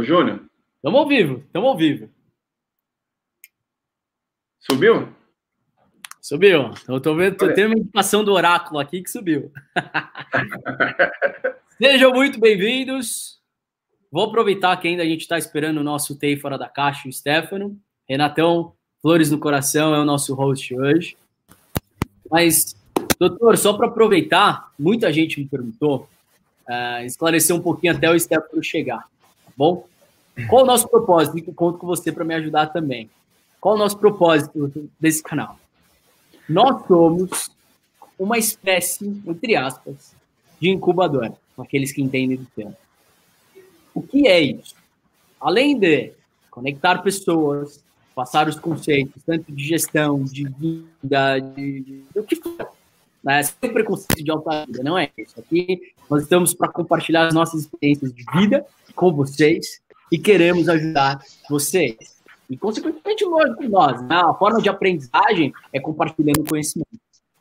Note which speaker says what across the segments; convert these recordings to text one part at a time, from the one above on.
Speaker 1: Ô, Júnior.
Speaker 2: Estamos ao vivo, estamos ao vivo.
Speaker 1: Subiu?
Speaker 2: Subiu. Eu tô vendo, tô tendo uma indicação do oráculo aqui que subiu. Sejam muito bem-vindos. Vou aproveitar que ainda a gente está esperando o nosso TEI fora da caixa, o Stefano. Renatão, Flores no Coração é o nosso host hoje. Mas, doutor, só para aproveitar, muita gente me perguntou, uh, esclarecer um pouquinho até o Stefano chegar, tá bom? Qual o nosso propósito? E conto com você para me ajudar também. Qual o nosso propósito desse canal? Nós somos uma espécie, entre aspas, de incubadora, aqueles que entendem do tema. O que é isso? Além de conectar pessoas, passar os conceitos, tanto de gestão, de vida, de, de, de o que for, né? sem preconceito de alta vida, não é isso. Aqui nós estamos para compartilhar as nossas experiências de vida com vocês e queremos ajudar vocês. E, consequentemente, lógico, nós. Né? A forma de aprendizagem é compartilhando conhecimento.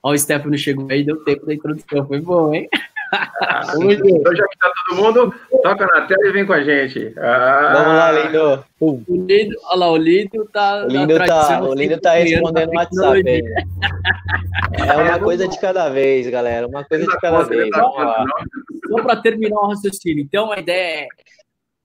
Speaker 2: Ó, o Stefano chegou aí, deu tempo da introdução. Foi bom, hein?
Speaker 1: Ah, então, já que tá todo mundo, toca na tela e vem com a gente.
Speaker 3: Ah. Vamos lá, Lindo.
Speaker 2: O Lindo, olha lá, o Lindo tá.
Speaker 3: O Lindo tá, o Lindo tá respondendo no WhatsApp. Aí. É uma coisa de cada vez, galera. Uma coisa de cada vez.
Speaker 2: Só para terminar o raciocínio. Então, a ideia é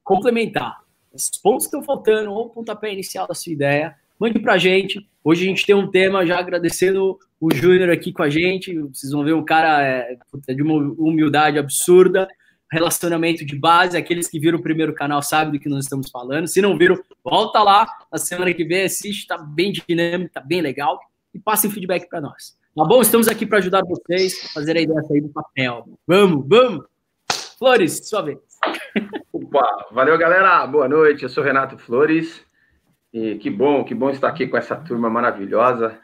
Speaker 2: complementar esses pontos que estão faltando, ou o pontapé inicial da sua ideia, mande para a gente. Hoje a gente tem um tema, já agradecendo o Júnior aqui com a gente. Vocês vão ver um cara é, de uma humildade absurda, relacionamento de base. Aqueles que viram o primeiro canal sabem do que nós estamos falando. Se não viram, volta lá na semana que vem, assiste, está bem dinâmico, está bem legal. E passem feedback para nós. Tá bom? Estamos aqui para ajudar vocês a fazer a ideia sair do papel. Vamos, vamos! Flores, sua vez.
Speaker 1: Opa, valeu, galera. Boa noite. Eu sou Renato Flores. E que bom, que bom estar aqui com essa turma maravilhosa,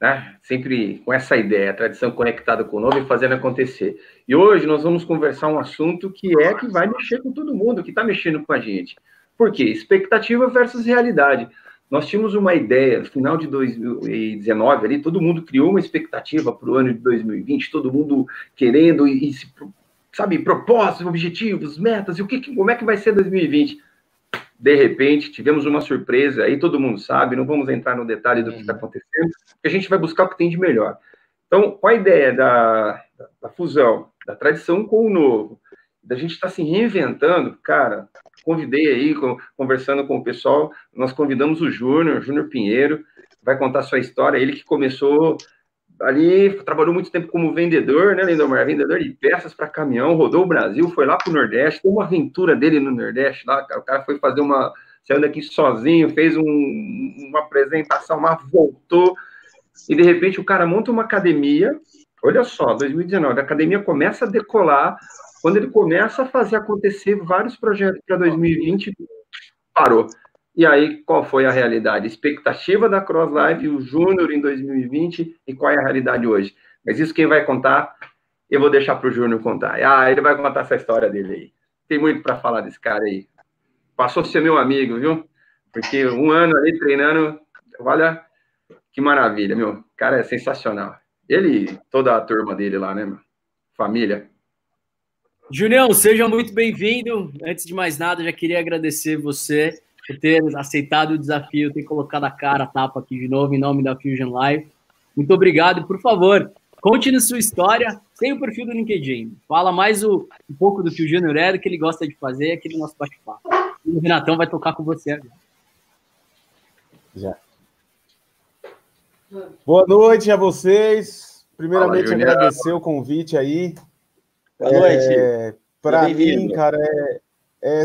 Speaker 1: né? Sempre com essa ideia, tradição conectada com o novo e fazendo acontecer. E hoje nós vamos conversar um assunto que é que vai mexer com todo mundo, que está mexendo com a gente. Por quê? Expectativa versus realidade. Nós tínhamos uma ideia, no final de 2019, ali, todo mundo criou uma expectativa para o ano de 2020, todo mundo querendo e, e se sabe, propósitos, objetivos, metas, e o que, como é que vai ser 2020? De repente, tivemos uma surpresa, aí todo mundo sabe, não vamos entrar no detalhe do que está uhum. acontecendo, porque a gente vai buscar o que tem de melhor. Então, qual a ideia da, da, da fusão, da tradição com o novo? Da gente estar tá se reinventando, cara, convidei aí, conversando com o pessoal, nós convidamos o Júnior, Júnior Pinheiro, vai contar sua história, ele que começou ali trabalhou muito tempo como vendedor, né, Lindomar? Vendedor de peças para caminhão, rodou o Brasil, foi lá para o Nordeste, tem uma aventura dele no Nordeste lá, o cara foi fazer uma. saiu daqui sozinho, fez um, uma apresentação, mas voltou, e de repente o cara monta uma academia. Olha só, 2019, a academia começa a decolar. Quando ele começa a fazer acontecer vários projetos para 2020, parou. E aí, qual foi a realidade? Expectativa da Cross Live, o Júnior em 2020 e qual é a realidade hoje? Mas isso quem vai contar, eu vou deixar para o Júnior contar. Ah, ele vai contar essa história dele aí. Tem muito para falar desse cara aí. Passou a ser meu amigo, viu? Porque um ano ali treinando, olha que maravilha, meu. O cara é sensacional. Ele, toda a turma dele lá, né, meu? Família.
Speaker 2: Julião, seja muito bem-vindo. Antes de mais nada, já queria agradecer você por ter aceitado o desafio, ter colocado a cara, a tapa aqui de novo em nome da Fusion Live. Muito obrigado. Por favor, conte na sua história sem o perfil do LinkedIn. Fala mais o, um pouco do que o Júnior é, do que ele gosta de fazer, aquele nosso bate-papo. o Renatão vai tocar com você agora.
Speaker 4: Já. Boa noite a vocês. Primeiramente, Fala, agradecer o convite aí.
Speaker 3: Boa noite. É,
Speaker 4: Para mim, cara, é, é,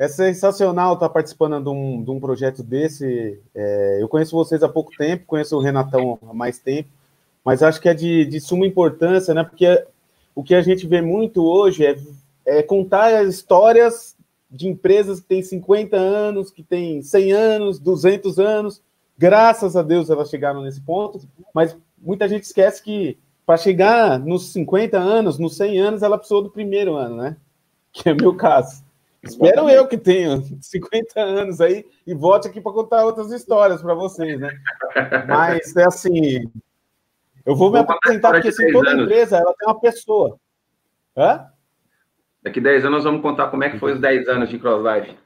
Speaker 4: é sensacional estar participando de um, de um projeto desse. É, eu conheço vocês há pouco tempo, conheço o Renatão há mais tempo, mas acho que é de, de suma importância, né? Porque o que a gente vê muito hoje é, é contar as histórias de empresas que têm 50 anos, que têm 100 anos, 200 anos. Graças a Deus elas chegaram nesse ponto, mas muita gente esquece que para chegar nos 50 anos, nos 100 anos, ela precisou do primeiro ano, né? Que é o meu caso. Espero eu que tenha 50 anos aí e volte aqui para contar outras histórias para vocês, né? Mas é assim, eu vou me apresentar porque assim, toda anos. empresa ela tem uma pessoa. Hã?
Speaker 1: Daqui 10 anos nós vamos contar como é que foi os 10 anos de CrossLife.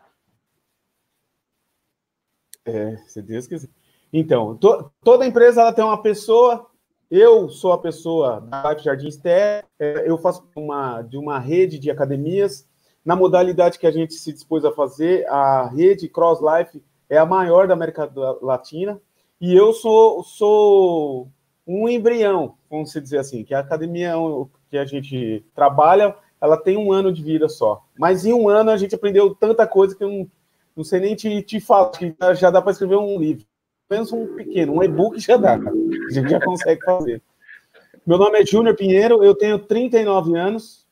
Speaker 4: É, se Deus quiser. Então, to, toda empresa ela tem uma pessoa. Eu sou a pessoa da Life Jardim Esté. Eu faço uma, de uma rede de academias. Na modalidade que a gente se dispôs a fazer, a rede Cross Life é a maior da América Latina. E eu sou, sou um embrião, vamos dizer assim, que a academia que a gente trabalha, ela tem um ano de vida só. Mas em um ano a gente aprendeu tanta coisa que eu não, não sei nem te, te falar, que já dá para escrever um livro. Pensa um pequeno, um e-book já dá, a gente já consegue fazer. Meu nome é Júnior Pinheiro, eu tenho 39 anos,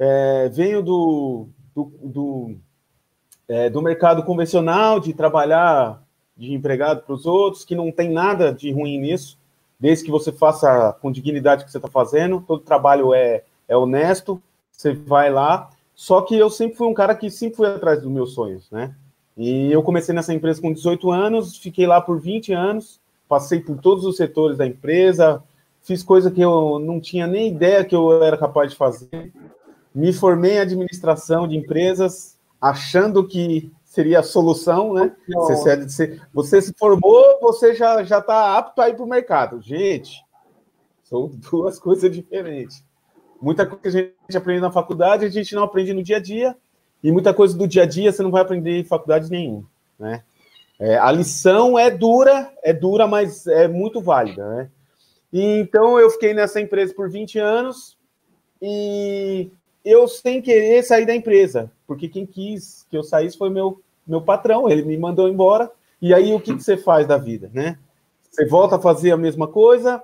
Speaker 4: é, venho do, do, do, é, do mercado convencional, de trabalhar de empregado para os outros, que não tem nada de ruim nisso, desde que você faça com dignidade o que você está fazendo, todo trabalho é, é honesto, você vai lá. Só que eu sempre fui um cara que sempre fui atrás dos meus sonhos, né? E eu comecei nessa empresa com 18 anos, fiquei lá por 20 anos, passei por todos os setores da empresa, fiz coisa que eu não tinha nem ideia que eu era capaz de fazer. Me formei em administração de empresas, achando que seria a solução, né? Você, você, se formou, você já já está apto a ir para o mercado. Gente, são duas coisas diferentes. Muita coisa que a gente aprende na faculdade, a gente não aprende no dia a dia, e muita coisa do dia a dia você não vai aprender em faculdade nenhuma, né? É, a lição é dura, é dura, mas é muito válida, né? E, então eu fiquei nessa empresa por 20 anos e eu sem querer sair da empresa, porque quem quis que eu saísse foi meu, meu patrão, ele me mandou embora. E aí o que, que você faz da vida, né? Você volta a fazer a mesma coisa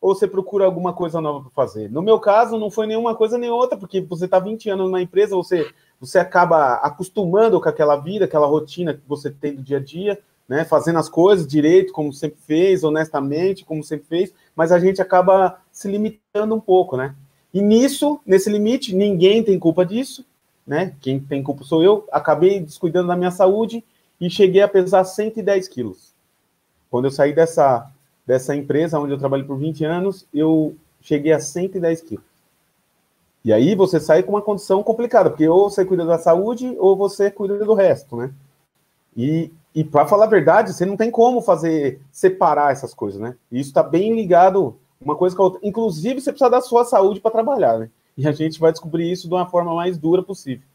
Speaker 4: ou você procura alguma coisa nova para fazer? No meu caso, não foi nenhuma coisa nem outra, porque você está 20 anos na empresa, você, você acaba acostumando com aquela vida, aquela rotina que você tem do dia a dia, né? Fazendo as coisas direito, como sempre fez, honestamente, como sempre fez, mas a gente acaba se limitando um pouco, né? E nisso, nesse limite, ninguém tem culpa disso, né? Quem tem culpa sou eu. Acabei descuidando da minha saúde e cheguei a pesar 110 quilos. Quando eu saí dessa, dessa empresa onde eu trabalhei por 20 anos, eu cheguei a 110 quilos. E aí você sai com uma condição complicada, porque ou você cuida da saúde ou você cuida do resto, né? E, e para falar a verdade, você não tem como fazer separar essas coisas, né? E isso está bem ligado uma coisa com a outra. Inclusive, você precisa da sua saúde para trabalhar, né? E a gente vai descobrir isso de uma forma mais dura possível.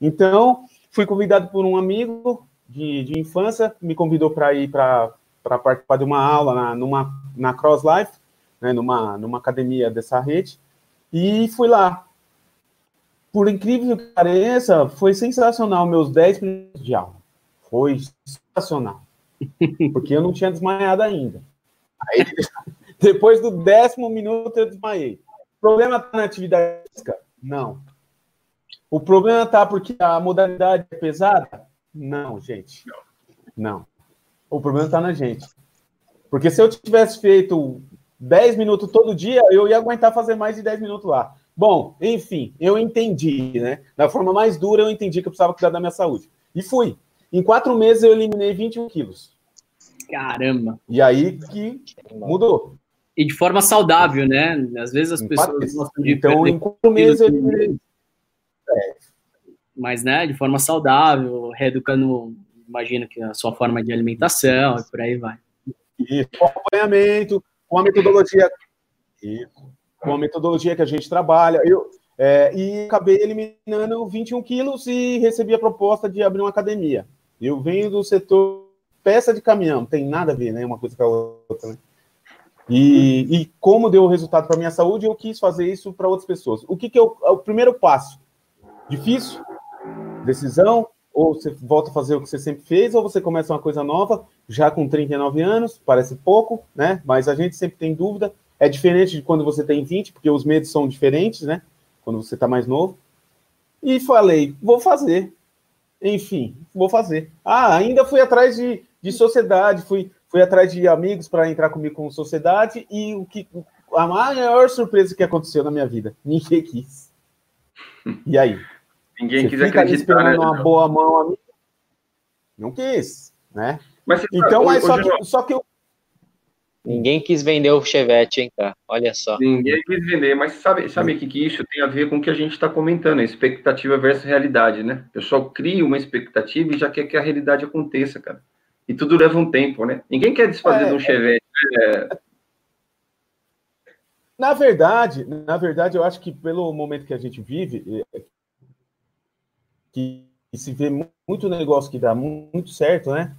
Speaker 4: Então, fui convidado por um amigo de, de infância, me convidou para ir para participar de uma aula na, numa, na Cross Life, né, numa, numa academia dessa rede, e fui lá. Por incrível que pareça, foi sensacional meus 10 minutos de aula. Foi sensacional. Porque eu não tinha desmaiado ainda. Aí, depois do décimo minuto, eu desmaiei. O problema está na atividade física? Não. O problema está porque a modalidade é pesada? Não, gente. Não. O problema está na gente. Porque se eu tivesse feito 10 minutos todo dia, eu ia aguentar fazer mais de 10 minutos lá. Bom, enfim, eu entendi, né? Da forma mais dura, eu entendi que eu precisava cuidar da minha saúde. E fui. Em quatro meses, eu eliminei 21 quilos.
Speaker 2: Caramba!
Speaker 4: E aí que mudou.
Speaker 2: E de forma saudável, né? Às vezes as pessoas
Speaker 4: gostam de Então, em quatro meses, eliminei.
Speaker 2: É. Mas, né, de forma saudável, reeducando, imagino que a sua forma de alimentação e por aí vai.
Speaker 4: Isso, acompanhamento, com a metodologia. Isso, com a metodologia que a gente trabalha. Eu, é, e acabei eliminando 21 quilos e recebi a proposta de abrir uma academia. Eu venho do setor peça de caminhão, tem nada a ver, né? Uma coisa com a outra, né? E, e como deu resultado para minha saúde, eu quis fazer isso para outras pessoas. O que, que o, é o primeiro passo? Difícil? Decisão? Ou você volta a fazer o que você sempre fez, ou você começa uma coisa nova, já com 39 anos, parece pouco, né? Mas a gente sempre tem dúvida. É diferente de quando você tem 20, porque os medos são diferentes, né? Quando você está mais novo. E falei, vou fazer. Enfim, vou fazer. Ah, ainda fui atrás de, de sociedade, fui, fui atrás de amigos para entrar comigo com sociedade, e o que a maior surpresa que aconteceu na minha vida, ninguém quis. E aí?
Speaker 1: Ninguém Você quis fica acreditar, esperando
Speaker 4: né? uma boa mão a mim. Não quis, né? Mas, então, mas só, que, só que eu.
Speaker 3: Ninguém quis vender o Chevette, hein, cara? Olha só.
Speaker 1: Ninguém quis vender, mas sabe, sabe o que, que isso tem a ver com o que a gente está comentando, expectativa versus realidade, né? O pessoal cria uma expectativa e já quer que a realidade aconteça, cara. E tudo leva um tempo, né? Ninguém quer desfazer é, de um Chevette. É...
Speaker 4: Na verdade, na verdade, eu acho que pelo momento que a gente vive, é, que se vê muito negócio que dá muito certo, né?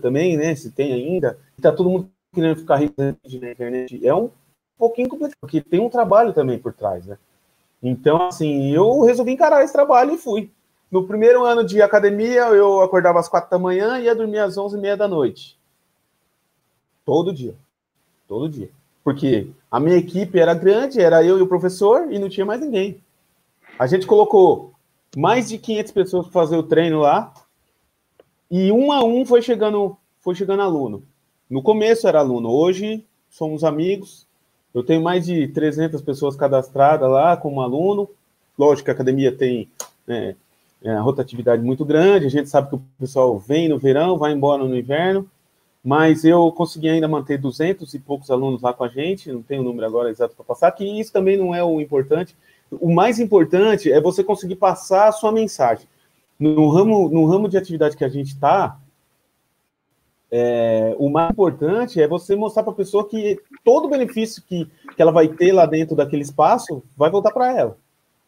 Speaker 4: também, né? Se tem ainda, tá todo mundo querendo ficar rico na internet. É um pouquinho complicado, porque tem um trabalho também por trás, né? Então, assim, eu resolvi encarar esse trabalho e fui. No primeiro ano de academia, eu acordava às quatro da manhã e ia dormir às onze e meia da noite. Todo dia. Todo dia. Porque a minha equipe era grande, era eu e o professor, e não tinha mais ninguém. A gente colocou mais de 500 pessoas para fazer o treino lá, e um a um foi chegando, foi chegando aluno. No começo era aluno, hoje somos amigos. Eu tenho mais de 300 pessoas cadastradas lá como aluno. Lógico que a academia tem né, é, rotatividade muito grande, a gente sabe que o pessoal vem no verão, vai embora no inverno, mas eu consegui ainda manter 200 e poucos alunos lá com a gente, não tenho o número agora exato para passar, que isso também não é o importante. O mais importante é você conseguir passar a sua mensagem. No ramo, no ramo de atividade que a gente está, é, o mais importante é você mostrar para a pessoa que todo o benefício que, que ela vai ter lá dentro daquele espaço vai voltar para ela.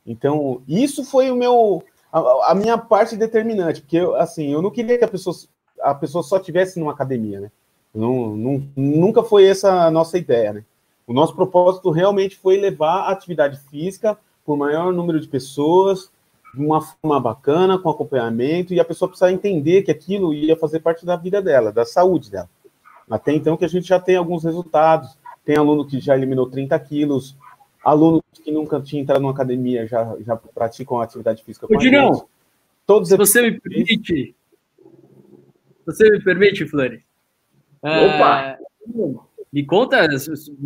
Speaker 4: Então, isso foi o meu a, a, minha parte determinante, porque assim, eu não queria que a pessoa, a pessoa só tivesse numa academia, né? Não, não, nunca foi essa a nossa ideia, né? O nosso propósito realmente foi levar a atividade física por maior número de pessoas, de uma forma bacana, com acompanhamento, e a pessoa precisa entender que aquilo ia fazer parte da vida dela, da saúde dela. Até então que a gente já tem alguns resultados. Tem aluno que já eliminou 30 quilos, alunos que nunca tinha entrado numa academia já, já praticam atividade física
Speaker 2: Ô, Julião, Todos se você me permite, você me permite, Flores? Opa! É, me conta,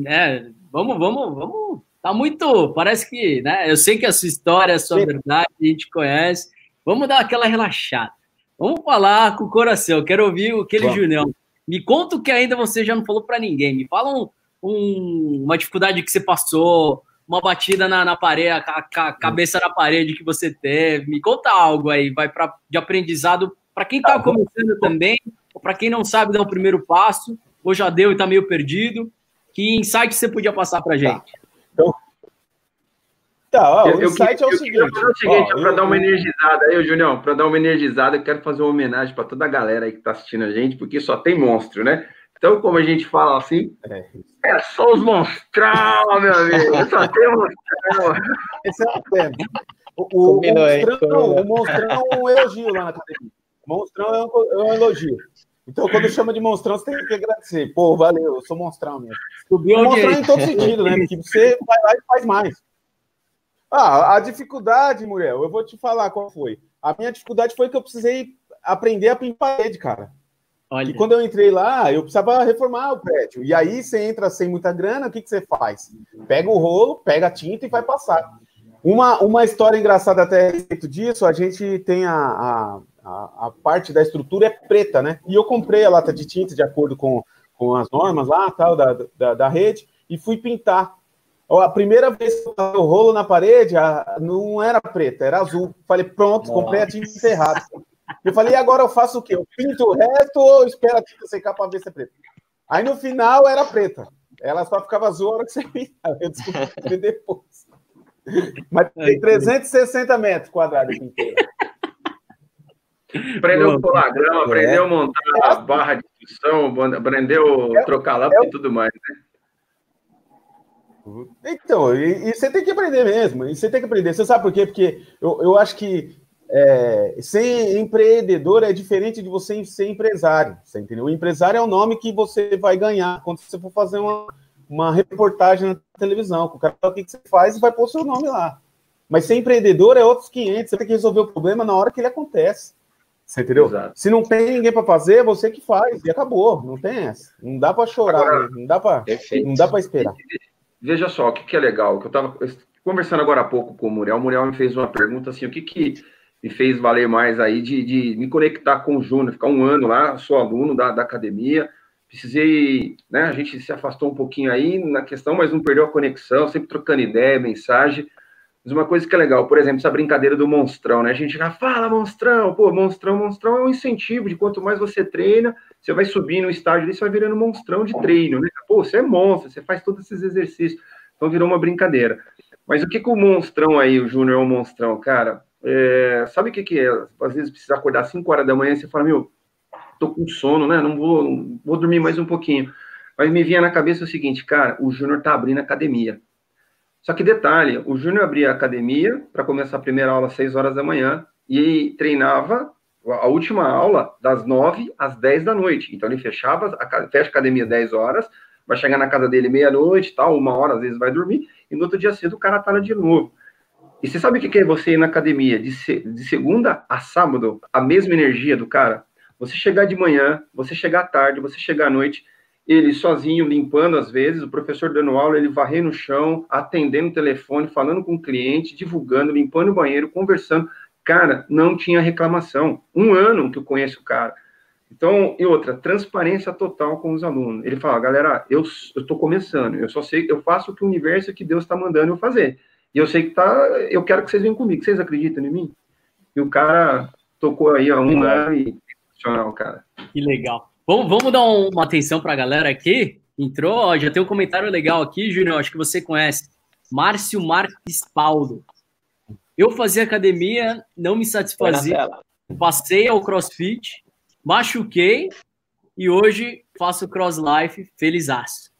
Speaker 2: é, vamos, vamos, vamos Tá muito. Parece que, né? Eu sei que a sua história, a sua Sim. verdade, a gente conhece. Vamos dar aquela relaxada. Vamos falar com o coração. quero ouvir aquele Bom. Julião. Me conta o que ainda você já não falou para ninguém. Me fala um, um, uma dificuldade que você passou, uma batida na, na parede, a, a, a, cabeça na parede que você teve. Me conta algo aí, vai para de aprendizado para quem está começando também, ou para quem não sabe dar o primeiro passo, ou já deu e está meio perdido. Que insight você podia passar para gente? Tá. Então,
Speaker 1: tá, ó, eu, o insight eu, é o seguinte. o seguinte, para dar uma energizada aí, Julião, para dar uma energizada, eu quero fazer uma homenagem para toda a galera aí que está assistindo a gente, porque só tem monstro, né? Então, como a gente fala assim, é, é só os monstrão, meu amigo. Só tem monstrão.
Speaker 4: Esse é o tema. O, o, o, monstrão, o monstrão é um elogio lá na academia. Monstrão é um, é um elogio. Então, quando chama de monstrão, você tem que agradecer. Pô, valeu, eu sou monstrão mesmo. Subiu monstrão em todo sentido, né? Porque você vai lá e faz mais. Ah, a dificuldade, Muriel, eu vou te falar qual foi. A minha dificuldade foi que eu precisei aprender a pintar parede, cara. Olha. E quando eu entrei lá, eu precisava reformar o prédio. E aí você entra sem muita grana, o que, que você faz? Pega o rolo, pega a tinta e vai passar. Uma, uma história engraçada até a respeito disso, a gente tem a, a a, parte da estrutura é preta, né? E eu comprei a lata de tinta de acordo com, com as normas lá, tal, da, da, da rede, e fui pintar. A primeira vez que eu passei o rolo na parede, a, não era preta, era azul. Falei, pronto, comprei a tinta errada. Eu falei, e agora eu faço o quê? Eu pinto o resto ou espero a tinta secar para ver se é preta? Aí no final era preta. Ela só ficava azul a hora que você pintava. Eu descobri depois. Mas tem 360 metros quadrados inteiro.
Speaker 1: Aprendeu pular grama, é. aprendeu a montar a barra de instrução, aprendeu a é. trocar lâmpada e tudo mais, né?
Speaker 4: Então, e, e, você tem que aprender mesmo, e você tem que aprender. Você sabe por quê? Porque eu, eu acho que é, ser empreendedor é diferente de você ser empresário, você entendeu? O empresário é o nome que você vai ganhar quando você for fazer uma, uma reportagem na televisão. O cara o que você faz e vai pôr seu nome lá. Mas ser empreendedor é outros 500, você tem que resolver o problema na hora que ele acontece. Você entendeu? Exato. Se não tem ninguém para fazer, é você que faz e acabou. Não tem essa. Não dá para chorar, agora, não dá para, não dá para esperar.
Speaker 1: Veja só, o que, que é legal, que eu estava conversando agora há pouco com o Muriel. O Muriel me fez uma pergunta assim, o que que me fez valer mais aí de, de me conectar com o Júnior, ficar um ano lá, sou aluno da, da academia, precisei, né, a gente se afastou um pouquinho aí na questão, mas não perdeu a conexão, sempre trocando ideia, mensagem. Mas uma coisa que é legal, por exemplo, essa brincadeira do monstrão, né? A gente já fala monstrão, pô, monstrão, monstrão é um incentivo de quanto mais você treina, você vai subindo no estágio ali, você vai virando monstrão de treino, né? Pô, você é monstro, você faz todos esses exercícios. Então virou uma brincadeira. Mas o que que o monstrão aí, o Júnior é um monstrão, cara? É, sabe o que que é? Às vezes precisa acordar 5 horas da manhã e você fala, meu, tô com sono, né? Não vou, vou dormir mais um pouquinho. Mas me vinha na cabeça o seguinte, cara, o Júnior tá abrindo academia. Só que detalhe, o Júnior abria a academia para começar a primeira aula às 6 horas da manhã e treinava a última aula das 9 às 10 da noite. Então ele fechava, fecha a academia às 10 horas, vai chegar na casa dele meia-noite, tal, uma hora, às vezes vai dormir, e no outro dia cedo o cara tá de novo. E você sabe o que é você ir na academia de, de segunda a sábado, a mesma energia do cara? Você chegar de manhã, você chegar à tarde, você chegar à noite, ele sozinho limpando às vezes, o professor dando aula, ele varrendo no chão, atendendo o telefone, falando com o cliente, divulgando, limpando o banheiro, conversando. Cara, não tinha reclamação. Um ano que eu conheço o cara. Então, e outra, transparência total com os alunos. Ele fala, galera, eu estou começando, eu só sei, eu faço o que o universo que Deus está mandando eu fazer. E eu sei que tá, eu quero que vocês venham comigo. Vocês acreditam em mim? E o cara tocou aí há um ano e sensacional, cara.
Speaker 2: Que legal. Vamos, vamos dar uma atenção para a galera aqui. Entrou, ó, já tem um comentário legal aqui, Júnior, acho que você conhece. Márcio Marques Paulo. Eu fazia academia, não me satisfazia. Passei ao crossfit, machuquei e hoje faço cross life felizaço.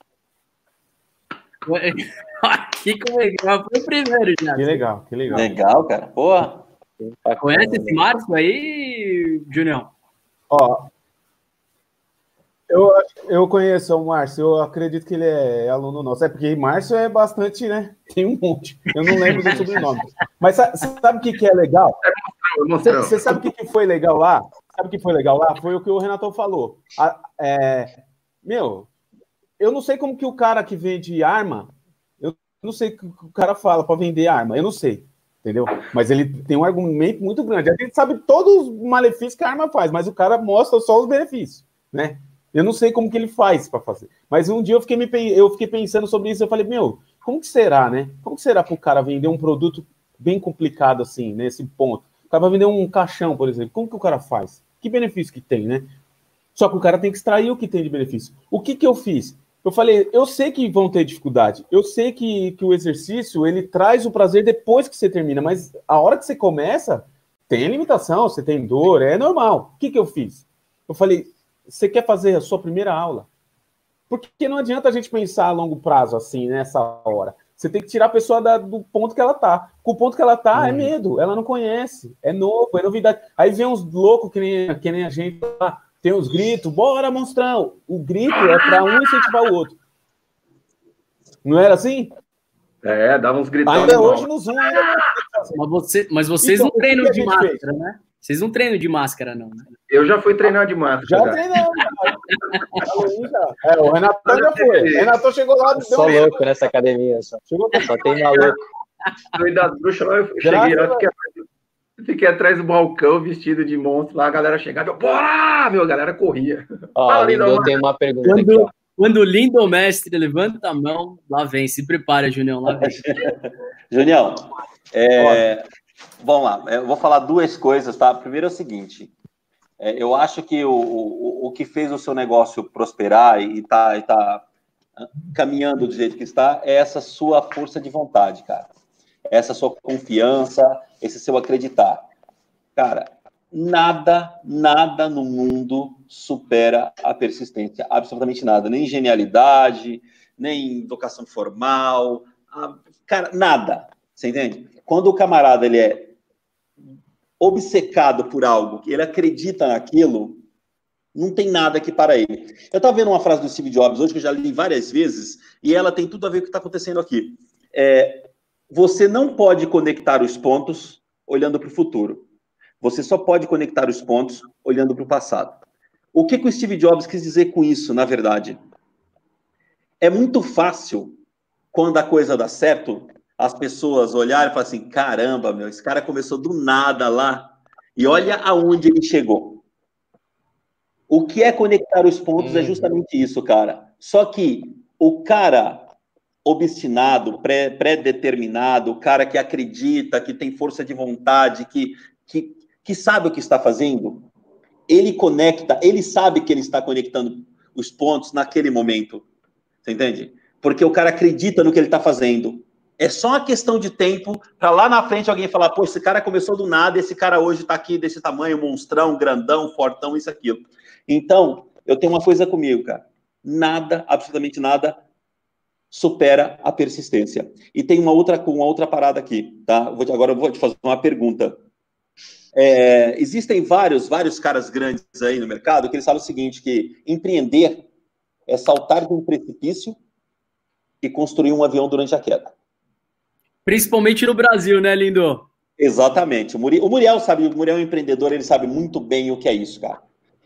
Speaker 2: que legal, foi o primeiro já.
Speaker 4: Que legal, que legal.
Speaker 3: Legal, cara. Boa.
Speaker 2: Conhece esse Márcio aí, Junião?
Speaker 4: Ó, eu, eu conheço o Márcio, eu acredito que ele é aluno nosso. É porque Márcio é bastante, né? Tem um monte. Eu não lembro do sobrenome. Mas sabe o que, que é legal? Você, você sabe o que, que foi legal lá? Sabe o que foi legal lá? Foi o que o Renato falou. A, é, meu, eu não sei como que o cara que vende arma, eu não sei o que o cara fala para vender arma, eu não sei, entendeu? Mas ele tem um argumento muito grande. A gente sabe todos os malefícios que a arma faz, mas o cara mostra só os benefícios, né? Eu não sei como que ele faz para fazer. Mas um dia eu fiquei, me, eu fiquei pensando sobre isso. Eu falei, meu, como que será, né? Como que será para o cara vender um produto bem complicado assim, nesse ponto? O cara vai vender um caixão, por exemplo. Como que o cara faz? Que benefício que tem, né? Só que o cara tem que extrair o que tem de benefício. O que que eu fiz? Eu falei, eu sei que vão ter dificuldade. Eu sei que, que o exercício, ele traz o prazer depois que você termina. Mas a hora que você começa, tem limitação, você tem dor, é normal. O que que eu fiz? Eu falei, você quer fazer a sua primeira aula. Porque não adianta a gente pensar a longo prazo assim, nessa hora. Você tem que tirar a pessoa da, do ponto que ela tá. Com o ponto que ela tá, é uhum. é medo. Ela não conhece. É novo, é novidade. Aí vem uns loucos que nem, que nem a gente lá. Tem os gritos, bora, monstrão. O grito é para um incentivar o outro. Não era assim?
Speaker 1: É, dava uns gritos.
Speaker 4: Ainda hoje no Zoom.
Speaker 2: Mas, você, mas vocês então, não treinam de máscara, fez? né? Vocês não treinam de máscara, não, né?
Speaker 1: Eu já fui treinar de máscara.
Speaker 4: Já, já. treinamos. é, o Renato já foi. O Renato chegou lá.
Speaker 3: Só louco medo. nessa academia. Só, chegou só tem maluco.
Speaker 1: Fui das bruxas lá, eu cheguei lá, fiquei, fiquei, atrás do balcão vestido de monstro lá, a galera chegava, bora! Meu, a galera corria.
Speaker 3: Ó, eu tenho uma pergunta
Speaker 2: quando, aqui, quando o lindo mestre levanta a mão, lá vem, se prepara, Junião, lá vem.
Speaker 5: Junião, é, Vamos lá, eu vou falar duas coisas, tá? Primeiro é o seguinte, é, eu acho que o, o, o que fez o seu negócio prosperar e está tá caminhando do jeito que está é essa sua força de vontade, cara. Essa sua confiança, esse seu acreditar. Cara, nada, nada no mundo supera a persistência, absolutamente nada. Nem genialidade, nem vocação formal, cara, nada. Você entende? Quando o camarada ele é obcecado por algo, que ele acredita naquilo, não tem nada que para ele. Eu estava vendo uma frase do Steve Jobs hoje, que eu já li várias vezes, e ela tem tudo a ver com o que está acontecendo aqui. É, você não pode conectar os pontos olhando para o futuro. Você só pode conectar os pontos olhando para o passado. O que, que o Steve Jobs quis dizer com isso, na verdade? É muito fácil, quando a coisa dá certo, as pessoas olharem e falar assim: caramba, meu, esse cara começou do nada lá e olha aonde ele chegou. O que é conectar os pontos é
Speaker 3: Hum.
Speaker 5: justamente isso, cara. Só que o cara obstinado, pré- pré-determinado, o cara que acredita, que tem força de vontade, que, que, que sabe o que está fazendo, ele conecta, ele sabe que ele está conectando os pontos naquele momento. Você entende? Porque o cara acredita no que ele está fazendo. É só uma questão de tempo para lá na frente alguém falar: pô, esse cara começou do nada, esse cara hoje está aqui desse tamanho, monstrão, grandão, fortão, isso, aquilo. Então, eu tenho uma coisa comigo, cara. Nada, absolutamente nada, supera a persistência. E tem uma outra, uma outra parada aqui, tá? Vou te- agora eu vou te fazer uma pergunta. É, existem vários, vários caras grandes aí no mercado que eles falam o seguinte, que empreender é saltar de um precipício e construir um avião durante a queda.
Speaker 2: Principalmente no Brasil, né, lindo?
Speaker 5: Exatamente. O Muriel, o Muriel sabe, o Muriel é um empreendedor, ele sabe muito bem o que é isso, cara.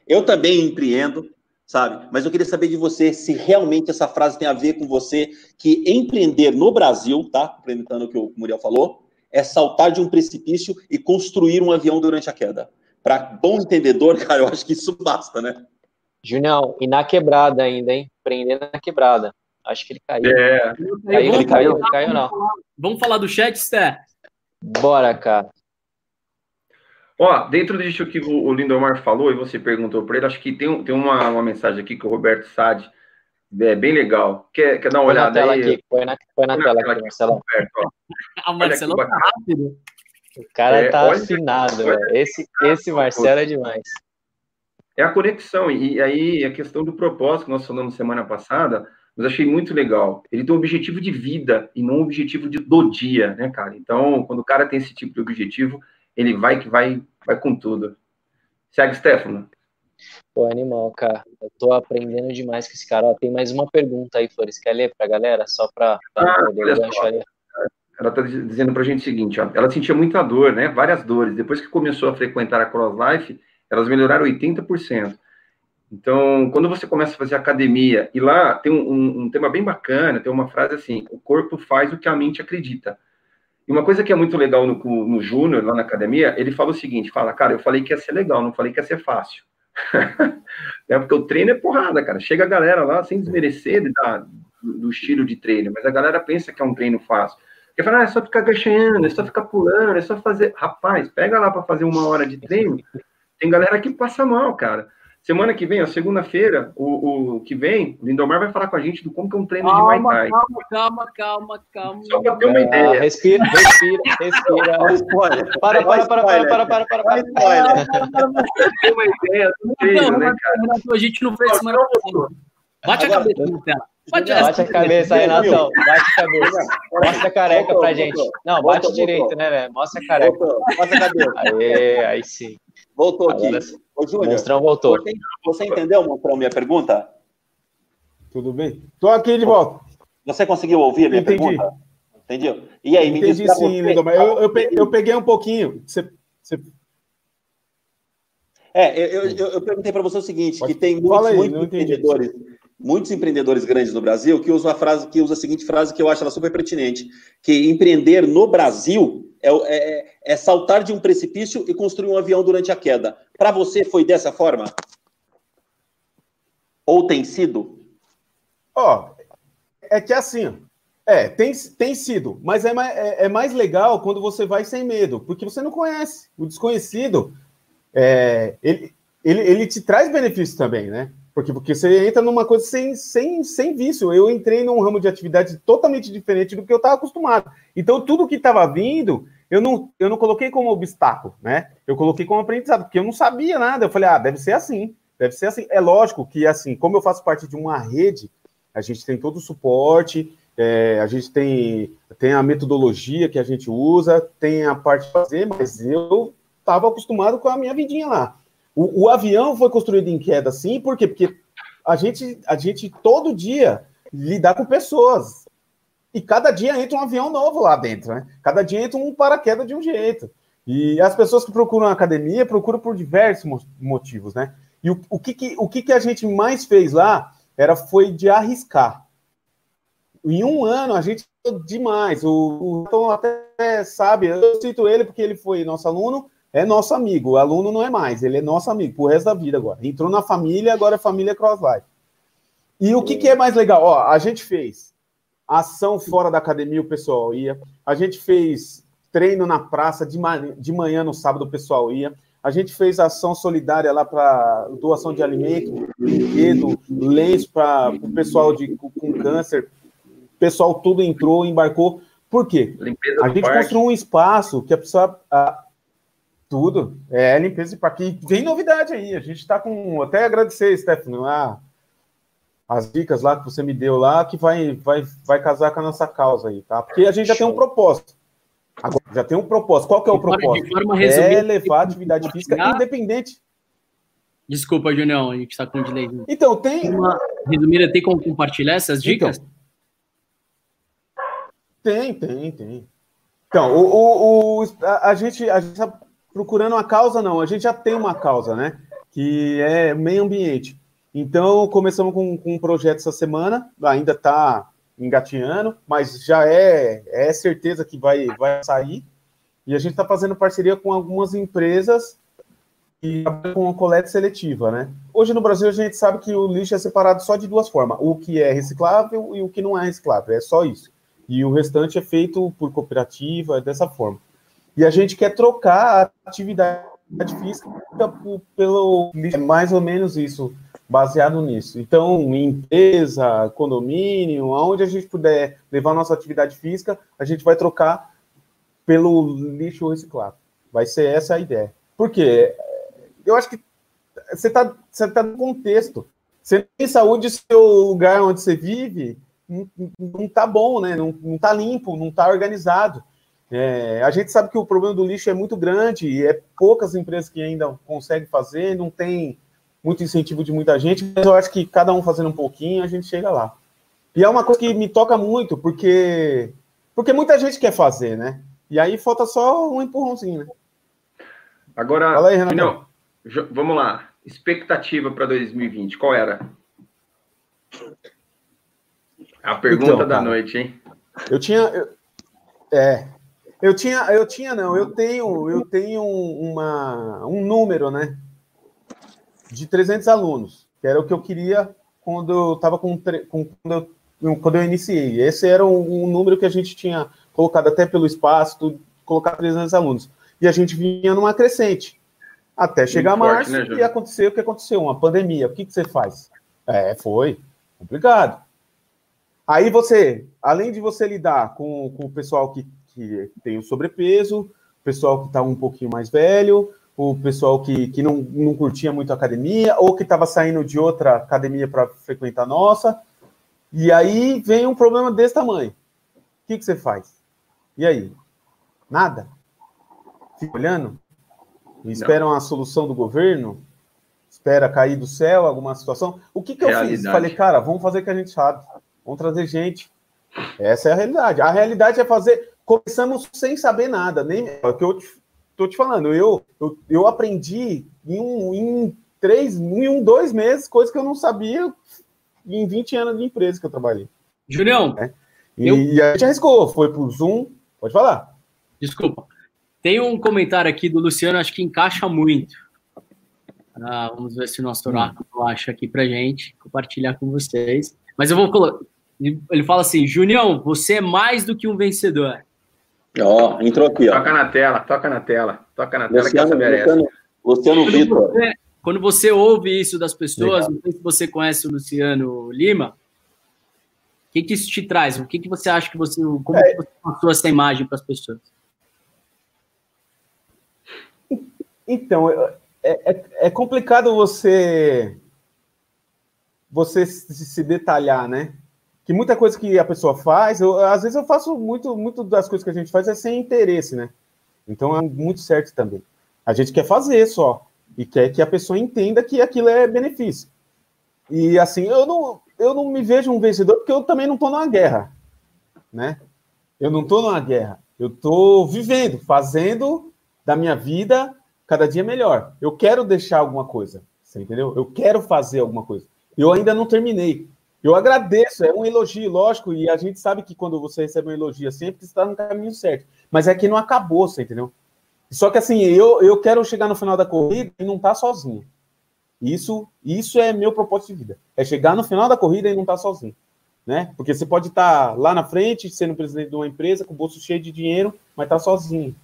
Speaker 5: Eu também empreendo, sabe? Mas eu queria saber de você se realmente essa frase tem a ver com você, que empreender no Brasil, tá? Complementando o que o Muriel falou, é saltar de um precipício e construir um avião durante a queda. Para bom entendedor, cara, eu acho que isso basta, né?
Speaker 3: Junião, e na quebrada ainda, hein? Prendendo na quebrada. Acho que ele caiu.
Speaker 1: É,
Speaker 3: Caiu, ele caiu,
Speaker 2: falar-
Speaker 3: ele caiu não.
Speaker 2: Vamos falar do chat, Sté?
Speaker 3: Bora, cara.
Speaker 1: Ó, dentro disso que o o Lindomar falou e você perguntou para ele, acho que tem, tem uma, uma mensagem aqui que o Roberto Sade é bem legal. Quer, quer dar uma
Speaker 3: Põe na
Speaker 1: olhada
Speaker 3: tela
Speaker 1: aí?
Speaker 3: aqui, põe na, põe na
Speaker 1: Põe na
Speaker 3: tela
Speaker 1: tela
Speaker 3: aqui. Marcelo.
Speaker 1: Roberto, ó.
Speaker 2: A Marcelo tá rápido.
Speaker 3: O cara
Speaker 1: É,
Speaker 3: tá afinado, velho. Esse, esse Marcelo é demais.
Speaker 1: É a conexão, e aí a questão do propósito que nós falamos semana passada, mas achei muito legal. Ele tem um objetivo de vida e não um objetivo de, do dia, né, cara? Então, quando o cara tem esse tipo de objetivo, ele vai que vai, vai com tudo. Segue, Stefano.
Speaker 3: Pô, animal, cara. Eu tô aprendendo demais com esse cara. Ó, tem mais uma pergunta aí, Flores. Quer ler pra galera? Só pra, pra
Speaker 1: Ah,
Speaker 3: poder gancho.
Speaker 1: Ela está dizendo para a gente o seguinte, ó, ela sentia muita dor, né? Várias dores. Depois que começou a frequentar a Cross Life, elas melhoraram 80%. Então, quando você começa a fazer academia, e lá tem um, um- um tema bem bacana, tem uma frase assim: o corpo faz o que a mente acredita. E uma coisa que é muito legal no, no Júnior, lá na academia, ele fala o seguinte: fala, cara, eu falei que ia ser legal, não falei que ia ser fácil. é porque o treino é porrada, cara. Chega a galera lá, sem desmerecer do estilo de treino, mas a galera pensa que é um treino fácil. Porque fala, ah, é só ficar agachando, é só ficar pulando, é só fazer. Rapaz, pega lá para fazer uma hora de treino. Tem galera que passa mal, cara. Semana que vem, a segunda-feira, o, o que vem, o Lindomar vai falar com a gente do como que é um treino de Muay
Speaker 2: Calma,
Speaker 1: Thai.
Speaker 2: calma, calma, calma, calma.
Speaker 1: Só para ter uma
Speaker 3: Ah,
Speaker 1: ideia.
Speaker 3: respira, respira, respira. Para, para, para, para, para, para, para, para.
Speaker 5: spoiler.
Speaker 1: ter uma ideia do treino,
Speaker 2: Não,
Speaker 1: né,
Speaker 2: Renato,
Speaker 1: cara?
Speaker 2: A gente não fez semana passada. Bate a cabeça na tela. Bate
Speaker 3: Bate a cabeça, Renatão. Bate a cabeça. Mostra a careca pra gente. Não, bate direito, né, velho? Mostra a careca.
Speaker 5: Bota a cabeça.
Speaker 3: Aê, aí sim.
Speaker 5: Voltou aqui. Ô,
Speaker 3: O
Speaker 5: Júnior,
Speaker 3: monstrão voltou.
Speaker 5: você, você entendeu, Monstrão, minha pergunta?
Speaker 4: Tudo bem? Tô aqui de volta.
Speaker 5: Você conseguiu ouvir a minha
Speaker 4: Entendi.
Speaker 5: pergunta? Entendeu? E aí, me diz
Speaker 4: Entendi
Speaker 5: pra
Speaker 4: sim,
Speaker 5: você-
Speaker 4: Lindomar. Eu, eu, eu peguei um pouquinho. Você, você-
Speaker 5: É, eu, eu, eu- perguntei para você o seguinte,
Speaker 4: Pode-
Speaker 5: que tem muitos,
Speaker 4: aí,
Speaker 5: muitos empreendedores, muitos empreendedores grandes no Brasil que usam a frase, que usa a seguinte frase que eu acho ela super pertinente, que empreender no Brasil é, o- é- é saltar de um precipício e construir um avião durante a queda. Para você foi dessa forma? Ou tem sido?
Speaker 4: Ó, é que assim, ó, é, tem, tem sido, mas é, é, é mais legal quando você vai sem medo, porque você não conhece. O desconhecido, é, ele, ele, ele te traz benefícios também, né? Porque, porque você entra numa coisa sem, sem, sem vício. Eu entrei num ramo de atividade totalmente diferente do que eu estava acostumado. Então, tudo que estava vindo, eu não, eu não coloquei como obstáculo, né? Eu coloquei como aprendizado, porque eu não sabia nada. Eu falei, ah, deve ser assim. Deve ser assim. É lógico que, assim, como eu faço parte de uma rede, a gente tem todo o suporte, é, a gente tem, tem a metodologia que a gente usa, tem a parte de fazer, mas eu estava acostumado com a minha vidinha lá. O, o avião foi construído em queda, sim, por quê? Porque a gente, a gente todo dia lidar com pessoas. E cada dia entra um avião novo lá dentro, né? Cada dia entra um paraquedas de um jeito. E as pessoas que procuram a academia procuram por diversos mo- motivos, né? E o, o, que, que, o que, que a gente mais fez lá era foi de arriscar. Em um ano a gente demais. O, o até sabe, eu cito ele porque ele foi nosso aluno, é nosso amigo. O aluno não é mais, ele é nosso amigo pro resto da vida agora. Entrou na família, agora é família Crosslife. E o que, que é mais legal? Ó, a gente fez ação fora da academia, o pessoal ia. A gente fez treino na praça de, manhã, de manhã no sábado, o pessoal ia. A gente fez ação solidária lá para doação de alimento, brinquedo, lenço para o pessoal de, com câncer. O pessoal tudo entrou, embarcou. Por quê? Limpeza a gente parque. construiu um espaço que a pessoa. A, tudo. É, limpeza de parque. E vem novidade aí. A gente está com. Até agradecer, Stefano, lá, as dicas lá que você me deu lá, que vai, vai, vai casar com a nossa causa aí, tá? Porque a gente já tem um propósito. Agora, já tem um propósito. Qual que é o propósito? É levar a atividade física independente.
Speaker 2: Desculpa, Junião, a gente está com um delay.
Speaker 4: Então, tem. Uma
Speaker 2: resumida, tem como compartilhar essas dicas? Então,
Speaker 4: tem, tem, tem. Então, o, o, o a, a, gente a está procurando uma causa, não. A gente já tem uma causa, né? Que é meio ambiente. Então, começamos com, com um projeto essa semana, ainda está engatinhando, mas já é, é certeza que vai, vai sair. E a gente está fazendo parceria com algumas empresas que com coleta seletiva, né? Hoje no Brasil a gente sabe que o lixo é separado só de duas formas: o que é reciclável e o que não é reciclável. É só isso. E o restante é feito por cooperativa, dessa forma. E a gente quer trocar a atividade física pelo lixo. É mais ou menos isso baseado nisso. Então, empresa, condomínio, aonde a gente puder levar nossa atividade física, a gente vai trocar pelo lixo reciclado. Vai ser essa a ideia. Por quê? Eu acho que você está você tá no contexto. Você tem saúde, seu lugar onde você vive não, não tá bom, né? Não, não tá limpo, não tá organizado. É, a gente sabe que o problema do lixo é muito grande e é poucas empresas que ainda conseguem fazer, não tem muito incentivo de muita gente, mas eu acho que cada um fazendo um pouquinho, a gente chega lá. E é uma coisa que me toca muito, porque porque muita gente quer fazer, né? E aí falta só um empurrãozinho, né?
Speaker 1: Agora, Fala aí, Renato. Vamos lá. Expectativa para 2020, qual era? A pergunta então, da noite, hein?
Speaker 4: Eu tinha. Eu, é. Eu tinha, eu tinha, não, eu tenho, eu tenho uma, um número, né? De 300 alunos, que era o que eu queria quando eu estava com, com quando, eu, quando eu iniciei. Esse era um, um, número que a gente tinha colocado até pelo espaço, tudo, colocar 300 alunos. E a gente vinha numa crescente. Até chegar Muito março forte, né, e aconteceu o que aconteceu, uma pandemia. O que, que você faz? É, foi complicado. Aí você, além de você lidar com, com o pessoal que, que tem o sobrepeso, pessoal que está um pouquinho mais velho, o pessoal que, que não, não curtia muito a academia, ou que estava saindo de outra academia para frequentar a nossa. E aí vem um problema desse tamanho. O que, que você faz? E aí? Nada? Fica olhando? E espera uma solução do governo? Espera cair do céu alguma situação? O que, que eu realidade. fiz? Falei, cara, vamos fazer o que a gente sabe. Vamos trazer gente. Essa é a realidade. A realidade é fazer. Começamos sem saber nada. Nem é o que eu tô te falando, eu, eu, eu aprendi em, um, em três, em um, dois meses, coisa que eu não sabia em 20 anos de empresa que eu trabalhei.
Speaker 2: Julião.
Speaker 4: É. E, eu... e, a gente arriscou, foi pro Zoom. Pode falar.
Speaker 2: Desculpa. Tem um comentário aqui do Luciano, acho que encaixa muito. Ah, vamos ver se o nosso oráculo hum. acha aqui pra gente, compartilhar com vocês. Mas eu vou colocar. Ele fala assim: Junião, você é mais do que um vencedor.
Speaker 5: Ó, entrou aqui,
Speaker 1: ó. Toca na tela, toca na tela, toca na tela Luciano, que essa merece.
Speaker 5: Luciano, Luciano Vitor.
Speaker 2: Você, quando você ouve isso das pessoas, Legal. não sei se você conhece o Luciano Lima, o que, que isso te traz? O que, que você acha que você. Como é. você passou essa imagem para as pessoas?
Speaker 4: Então, é, é, é, complicado você você se detalhar, né? Que muita coisa que a pessoa faz, eu, às vezes eu faço muito, muito das coisas que a gente faz é sem interesse, né? Então é muito certo também. A gente quer fazer só e quer que a pessoa entenda que aquilo é benefício. E assim, eu não, eu não me vejo um vencedor porque eu também não estou numa guerra, né? Eu não estou numa guerra. Eu estou vivendo, fazendo da minha vida cada dia melhor. Eu quero deixar alguma coisa, você entendeu? Eu quero fazer alguma coisa. Eu ainda não terminei. Eu agradeço, é um elogio, lógico, e a gente sabe que quando você recebe um elogio sempre, você está no caminho certo. Mas é que não acabou, você entendeu? Só que assim, eu, eu quero chegar no final da corrida e não estar tá sozinho. Isso, isso é meu propósito de vida. É chegar no final da corrida e não estar tá sozinho. Né? Porque você pode estar tá lá na frente, sendo presidente de uma empresa, com o bolso cheio de dinheiro, mas tá sozinho.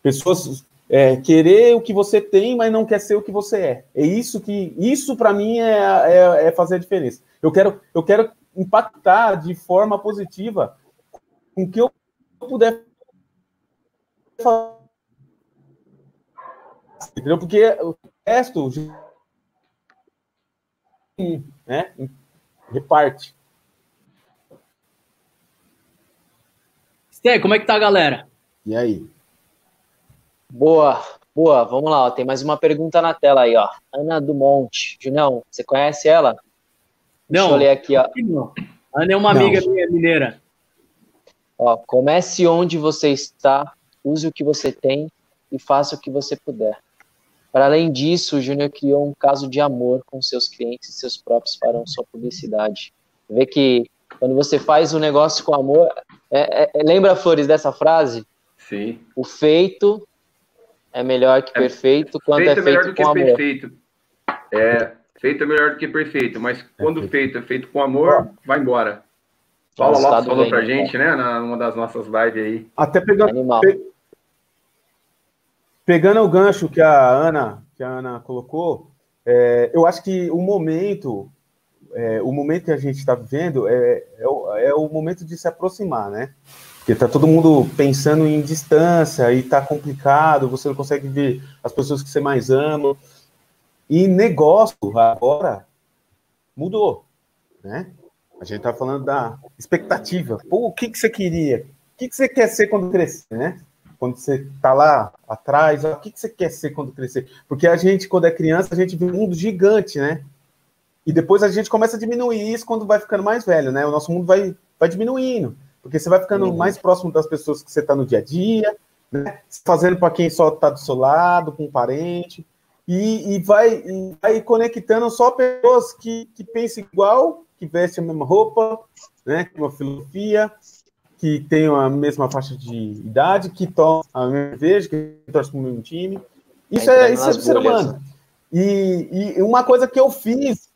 Speaker 4: Pessoas é, querer o que você tem, mas não quer ser o que você é. É isso que, isso para mim é, é, é, fazer a diferença. Eu quero, eu quero impactar de forma positiva com que eu puder fazer. Entendeu? Porque o resto né, reparte.
Speaker 2: Sté, como é que tá a galera?
Speaker 4: E aí?
Speaker 3: Boa, boa. Vamos lá, ó. tem mais uma pergunta na tela aí, ó. Ana Dumont. Junão, você conhece ela?
Speaker 2: Não. Deixa eu ler aqui, ó. Ana é uma Não. amiga minha mineira.
Speaker 3: Ó, comece onde você está, use o que você tem e faça o que você puder. Para além disso, o Júnior criou um caso de amor com seus clientes e seus próprios farão sua publicidade. Vê que quando você faz um negócio com amor, é, é, lembra, Flores, dessa frase?
Speaker 1: Sim.
Speaker 3: O feito é melhor que é, perfeito quando feito é, é feito com amor. Perfeito.
Speaker 1: É, feito é melhor do que perfeito, mas quando feito é feito com amor, vai embora. Paulo Lopes falou pra né? gente, né, numa das nossas lives aí.
Speaker 4: Até pegando, pe, pegando o gancho que a Ana, que a Ana colocou, é, eu acho que o momento, é, o momento que a gente está vivendo é, é o, é, o, momento de se aproximar, né? Porque está todo mundo pensando em distância e está complicado, você não consegue ver as pessoas que você mais ama. E negócio agora mudou, né? A gente está falando da expectativa. Pô, o que, que você queria? O que, que você quer ser quando crescer, né? Quando você está lá atrás, o que, que você quer ser quando crescer? Porque a gente, quando é criança, a gente vê um mundo gigante, né? E depois a gente começa a diminuir isso quando vai ficando mais velho, né? O nosso mundo vai, vai diminuindo, porque você vai ficando uhum. mais próximo das pessoas que você está no dia a dia, né? Fazendo para quem só está do seu lado, com um parente, e, e, vai, e vai conectando só pessoas que, que pensam igual que vestem a mesma roupa, né, com uma filosofia, que tem a mesma faixa de idade, que toma a mesma cerveja, que torce para o mesmo time. Isso é, isso é do ser humano. E, e uma coisa que eu fiz,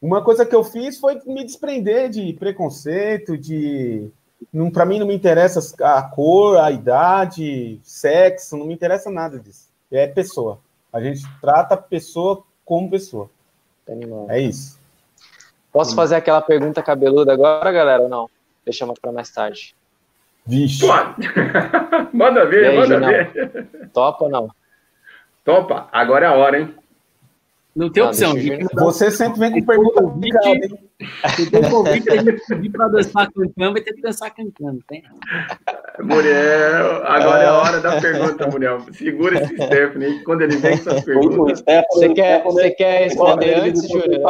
Speaker 4: uma coisa que eu fiz foi me desprender de preconceito, de para mim não me interessa a cor, a idade, sexo, não me interessa nada disso. É pessoa. A gente trata a pessoa como pessoa. É isso.
Speaker 3: Posso fazer aquela pergunta cabeluda agora, galera, ou não? Deixamos para mais tarde.
Speaker 1: Vixe. manda ver, aí, manda ver.
Speaker 3: Topa ou não?
Speaker 1: Topa. Agora é a hora, hein?
Speaker 2: Não tem opção.
Speaker 4: Você sempre vem com pergunta complicada?
Speaker 2: Se tem convite, a gente pedir para dançar cantando, vai ter que dançar cantando, tem?
Speaker 1: Muriel, agora é a hora da pergunta, Muriel. Segura esse Stephanie quando ele vem com essas perguntas.
Speaker 3: Você quer, você quer responder antes, Júlio?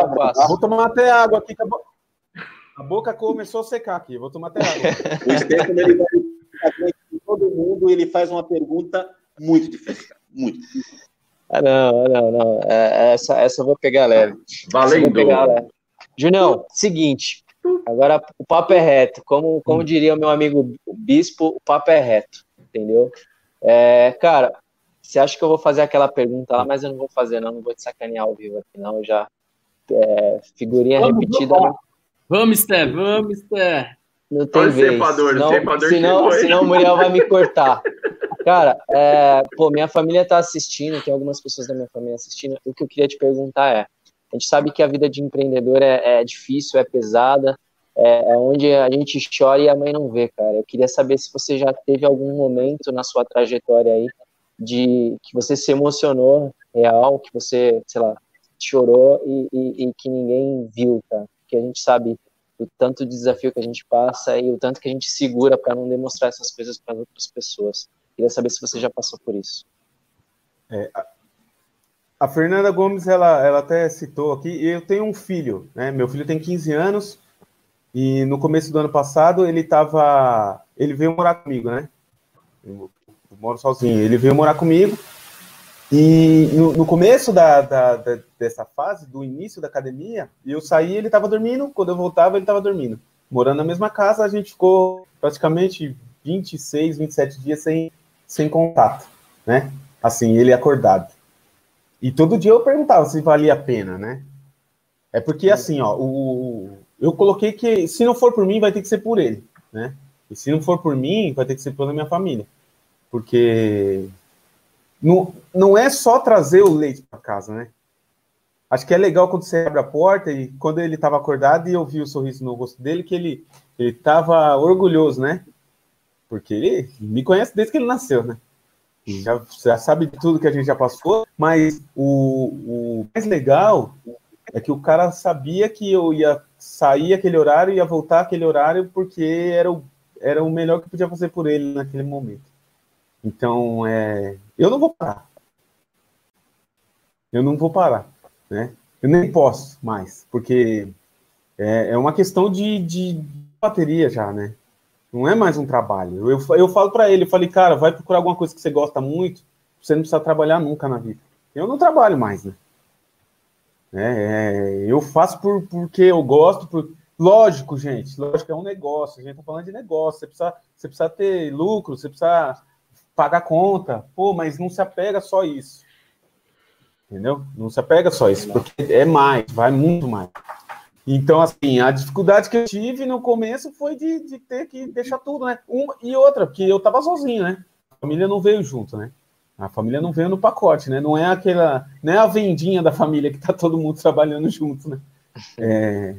Speaker 4: Vou tomar até água aqui. A boca começou a secar aqui. Vou tomar até água.
Speaker 5: O Stephanie, ele vai todo mundo ele faz uma pergunta muito difícil. Muito difícil.
Speaker 3: Ah, não, não, não. É, essa, essa eu vou pegar leve.
Speaker 1: Valendo. Pegar leve.
Speaker 3: Junião, seguinte. Agora o papo é reto. Como, como diria o meu amigo Bispo, o papo é reto. Entendeu? É, cara, você acha que eu vou fazer aquela pergunta lá, mas eu não vou fazer, não. Não vou te sacanear ao vivo aqui, não. Eu já. É, figurinha vamos, repetida.
Speaker 2: Vamos, vamos Sté, vamos, Sté.
Speaker 3: Não tem Olha vez. Cepador, senão, cepador senão, senão o Muriel vai me cortar. Cara, é, pô, minha família tá assistindo, tem algumas pessoas da minha família assistindo. O que eu queria te perguntar é: a gente sabe que a vida de empreendedor é, é difícil, é pesada, é, é, onde a gente chora e a mãe não vê, cara. Eu queria saber se você já teve algum momento na sua trajetória aí de que você se emocionou real, que você, sei lá, chorou e, e, e que ninguém viu, cara. Porque a gente sabe o tanto de desafio que a gente passa e o tanto que a gente segura para não demonstrar essas coisas para outras pessoas. Queria saber se você já passou por isso.
Speaker 4: É, a Fernanda Gomes, ela, ela até citou aqui, eu tenho um filho, né? Meu filho tem 15 anos e no começo do ano passado ele tava, ele veio morar comigo, né? Eu, eu moro sozinho. Ele veio morar comigo e no, no começo da, da, da, dessa fase, do início da academia, eu saí ele estava dormindo, quando eu voltava ele estava dormindo. Morando na mesma casa, a gente ficou praticamente 26, 27 dias sem, sem contato, né? Assim, ele acordado. E todo dia eu perguntava se valia a pena, né? É porque assim, ó, o, eu coloquei que se não for por mim, vai ter que ser por ele, né? E se não for por mim, vai ter que ser pela minha família. Porque não, não é só trazer o leite para casa, né? Acho que é legal quando você abre a porta e quando ele estava acordado e eu vi o sorriso no rosto dele, que ele ele estava orgulhoso, né? Porque ele me conhece desde que ele nasceu, né? Já, já sabe tudo que a gente já passou, mas o, o mais legal é que o cara sabia que eu ia sair aquele horário, ia voltar aquele horário, porque era o, era o melhor que podia fazer por ele naquele momento. Então, é, eu não vou parar. Eu não vou parar, né? Eu nem posso mais, porque é, é uma questão de, de bateria já, né? Não é mais um trabalho. Eu, eu falo para ele, eu falei, cara, vai procurar alguma coisa que você gosta muito, você não precisa trabalhar nunca na vida. Eu não trabalho mais, né? É, é, eu faço por, porque eu gosto, por... lógico, gente, lógico, é um negócio, a gente tá falando de negócio, você precisa, você precisa ter lucro, você precisa pagar conta, pô, mas não se apega só isso. Entendeu? Não se apega só isso, porque é mais, vai muito mais. Então, assim, a dificuldade que eu tive no começo foi de, de ter que deixar tudo, né? Uma e outra, porque eu tava sozinho, né? A família não veio junto, né? A família não veio no pacote, né? Não é aquela, não é a vendinha da família que tá todo mundo trabalhando junto, né? É,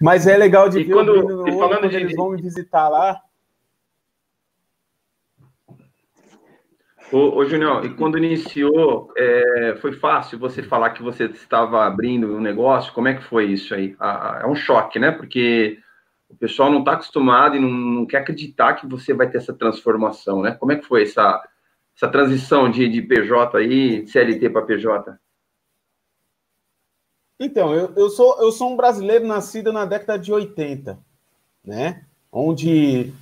Speaker 4: mas é legal de e ver quando, o Bruno, quando de... eles vão me visitar lá,
Speaker 1: Ô, ô Junior, e quando iniciou, é, foi fácil você falar que você estava abrindo um negócio? Como é que foi isso aí? É um choque, né? Porque o pessoal não está acostumado e não, não, quer acreditar que você vai ter essa transformação, né? Como é que foi essa, essa transição de, de PJ aí, CLT para PJ?
Speaker 4: Então, eu, eu, sou, eu sou um brasileiro nascido na década de 80, né? Onde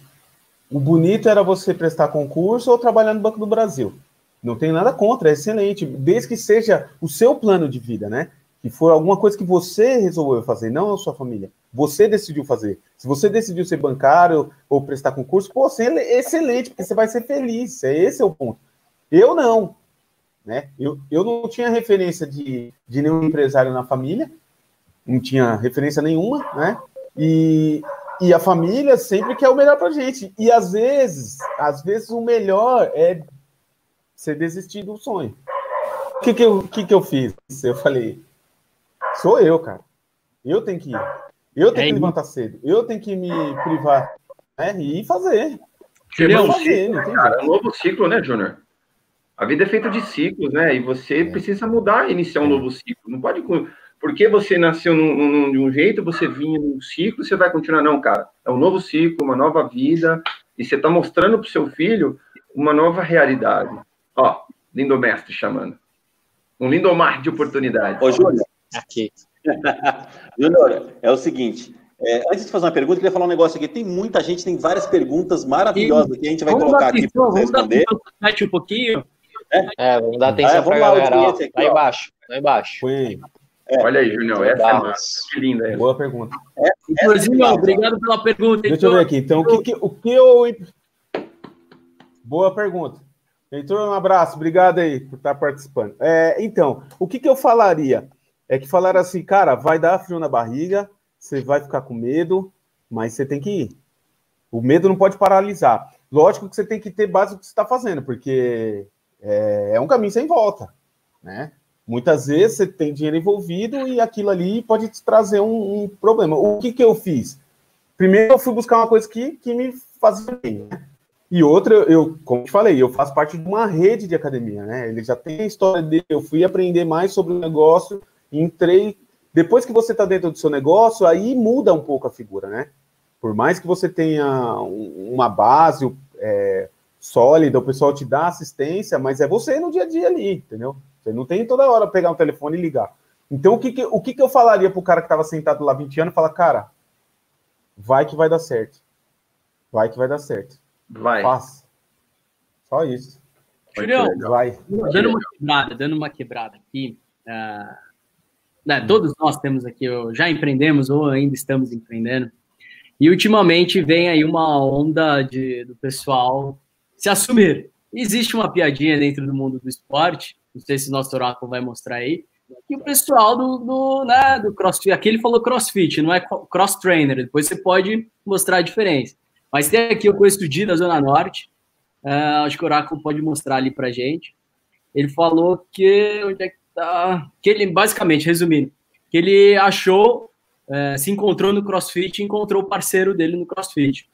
Speaker 4: o bonito era você prestar concurso ou trabalhar no Banco do Brasil. Não tem nada contra, é excelente, desde que seja o seu plano de vida, né? Que for alguma coisa que você resolveu fazer, não a sua família. Você decidiu fazer. Se você decidiu ser bancário ou prestar concurso, pô, você é excelente, porque você vai ser feliz. É esse é o ponto. Eu não. Né? Eu, eu não tinha referência de, de nenhum empresário na família, não tinha referência nenhuma, né? E e a família sempre quer o melhor pra gente. E às vezes, às vezes o melhor é você desistir do sonho. O que que eu, que que eu fiz? Eu falei, sou eu, cara. Eu tenho que ir. Eu tenho é que levantar cedo. Eu tenho que me privar né? e fazer.
Speaker 1: Não, fazer, não tem cara, é um novo ciclo, né, Júnior? A vida é feita de ciclos, né? E você é. precisa mudar, iniciar um é. novo ciclo. Não pode porque você nasceu num, num, de um jeito, você vinha num ciclo, você vai continuar. Não, cara, é um novo ciclo, uma nova vida, e você está mostrando para o seu filho uma nova realidade. Ó, Lindomestre chamando. Um Lindomar de oportunidade.
Speaker 5: Ô, Júnior. Aqui. Júnior, é o seguinte. É, antes de fazer uma pergunta, eu queria falar um negócio aqui. Tem muita gente, tem várias perguntas maravilhosas que a gente vai vamos colocar aqui para responder.
Speaker 3: Dar um pouquinho. É, é vamos dar atenção ah, para a galera. Ó, aqui, lá embaixo, lá embaixo.
Speaker 1: Foi. É, Olha aí, Junião, essa é massa.
Speaker 4: Que linda. Boa pergunta.
Speaker 2: É, Inclusive, é obrigado pela pergunta.
Speaker 4: Deixa eu ver aqui. Então, o que, que, o que eu. Boa pergunta. Heitor, um abraço. Obrigado aí por estar participando. É, então, o que, que eu falaria? É que falar assim, cara, vai dar frio na barriga, você vai ficar com medo, mas você tem que ir. O medo não pode paralisar. Lógico que você tem que ter base do que você está fazendo, porque é, é um caminho sem volta, né? Muitas vezes você tem dinheiro envolvido e aquilo ali pode te trazer um, um problema. O que, que eu fiz? Primeiro, eu fui buscar uma coisa que, que me fazia bem. Né? E outra, eu, como eu falei, eu faço parte de uma rede de academia, né? Ele já tem a história dele. Eu fui aprender mais sobre o negócio, entrei. Depois que você está dentro do seu negócio, aí muda um pouco a figura, né? Por mais que você tenha uma base é, sólida, o pessoal te dá assistência, mas é você no dia a dia ali, entendeu? Você não tem toda hora pegar um telefone e ligar. Então, o que, que o que, que eu falaria pro cara que estava sentado lá 20 anos? Falar, cara, vai que vai dar certo. Vai que vai dar certo.
Speaker 1: Vai.
Speaker 4: Faça. Só isso.
Speaker 2: Julião, vai. Dando uma quebrada, dando uma quebrada aqui. Uh, né, todos nós temos aqui, já empreendemos ou ainda estamos empreendendo. E ultimamente vem aí uma onda de, do pessoal se assumir, existe uma piadinha dentro do mundo do esporte, não sei se o nosso oráculo vai mostrar aí, que o pessoal do, do, né, do CrossFit, aqui ele falou CrossFit, não é cross trainer, depois você pode mostrar a diferença. Mas tem aqui, eu conheço o Di da Zona Norte, uh, acho que o oráculo pode mostrar ali pra gente. Ele falou que, onde é que tá? Que ele, basicamente, resumindo, que ele achou, uh, se encontrou no CrossFit encontrou o parceiro dele no CrossFit.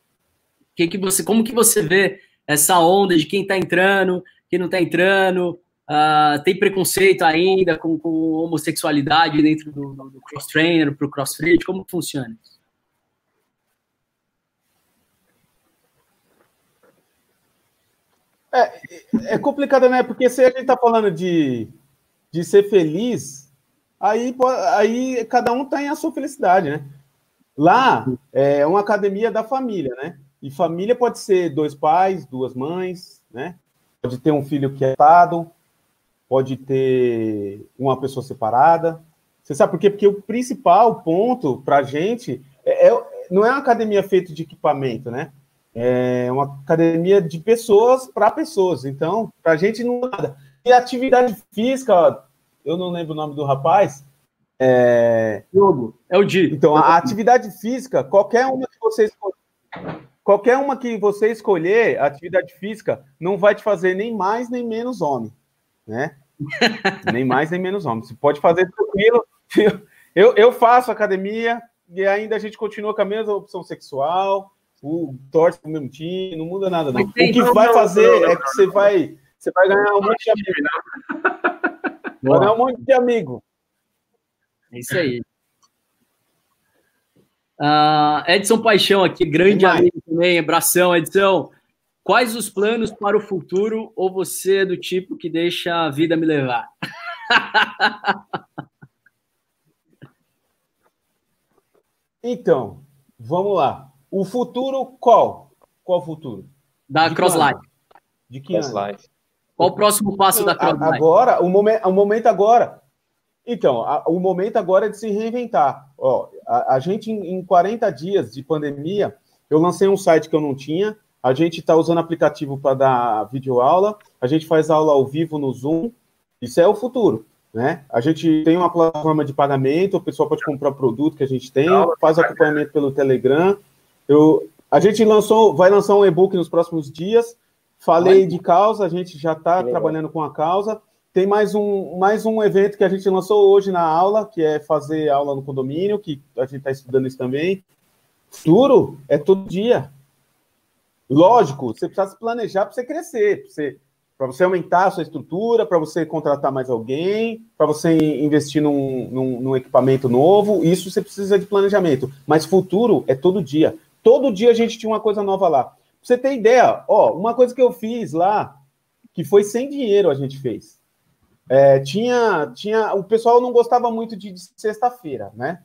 Speaker 2: Que que você, como que você vê essa onda de quem está entrando, quem não está entrando, uh, tem preconceito ainda com, com homossexualidade dentro do, do cross-trainer para o crossfit, como funciona isso?
Speaker 4: É, é complicado, né? Porque se a gente está falando de, de ser feliz, aí, aí cada um tem a sua felicidade, né? Lá é uma academia da família, né? E família pode ser dois pais, duas mães, né? Pode ter um filho que é atado, pode ter uma pessoa separada. Você sabe por quê? Porque o principal ponto para a gente é, é, não é uma academia feita de equipamento, né? É uma academia de pessoas para pessoas. Então, para a gente não é nada. E atividade física, eu não lembro o nome do rapaz.
Speaker 2: É, é o Di.
Speaker 4: Então, a atividade física, qualquer uma que vocês Qualquer uma que você escolher, atividade física, não vai te fazer nem mais nem menos homem, né? nem mais nem menos homem. Você pode fazer tranquilo. Eu, eu faço academia e ainda a gente continua com a mesma opção sexual, o torce o mesmo time, não muda nada, não. O que vai fazer é que você vai, você vai ganhar um monte de amigo. Vai ganhar um monte de amigo.
Speaker 2: É isso aí. Uh, Edson Paixão aqui, grande amigo também, abração, Edson. Quais os planos para o futuro ou você é do tipo que deixa a vida me levar?
Speaker 4: então, vamos lá. O futuro qual? Qual o futuro?
Speaker 2: Da Crosslife.
Speaker 4: De que Cross ano?
Speaker 2: Qual o próximo passo da Crosslife?
Speaker 4: Agora, o momento, o momento agora então, a, o momento agora é de se reinventar. Ó, a, a gente, em, em 40 dias de pandemia, eu lancei um site que eu não tinha. A gente está usando aplicativo para dar videoaula. A gente faz aula ao vivo no Zoom. Isso é o futuro. Né? A gente tem uma plataforma de pagamento, o pessoal pode comprar produto que a gente tem, faz acompanhamento pelo Telegram. Eu, a gente lançou, vai lançar um e-book nos próximos dias. Falei de causa, a gente já está trabalhando com a causa. Tem mais um, mais um evento que a gente lançou hoje na aula, que é fazer aula no condomínio, que a gente está estudando isso também. Futuro é todo dia. Lógico, você precisa se planejar para você crescer, para você, você aumentar a sua estrutura, para você contratar mais alguém, para você investir num, num, num, equipamento novo. Isso você precisa de planejamento. Mas futuro é todo dia. Todo dia a gente tinha uma coisa nova lá. Pra você ter ideia, ó, uma coisa que eu fiz lá, que foi sem dinheiro a gente fez. É, tinha, tinha, o pessoal não gostava muito de, de sexta-feira, né?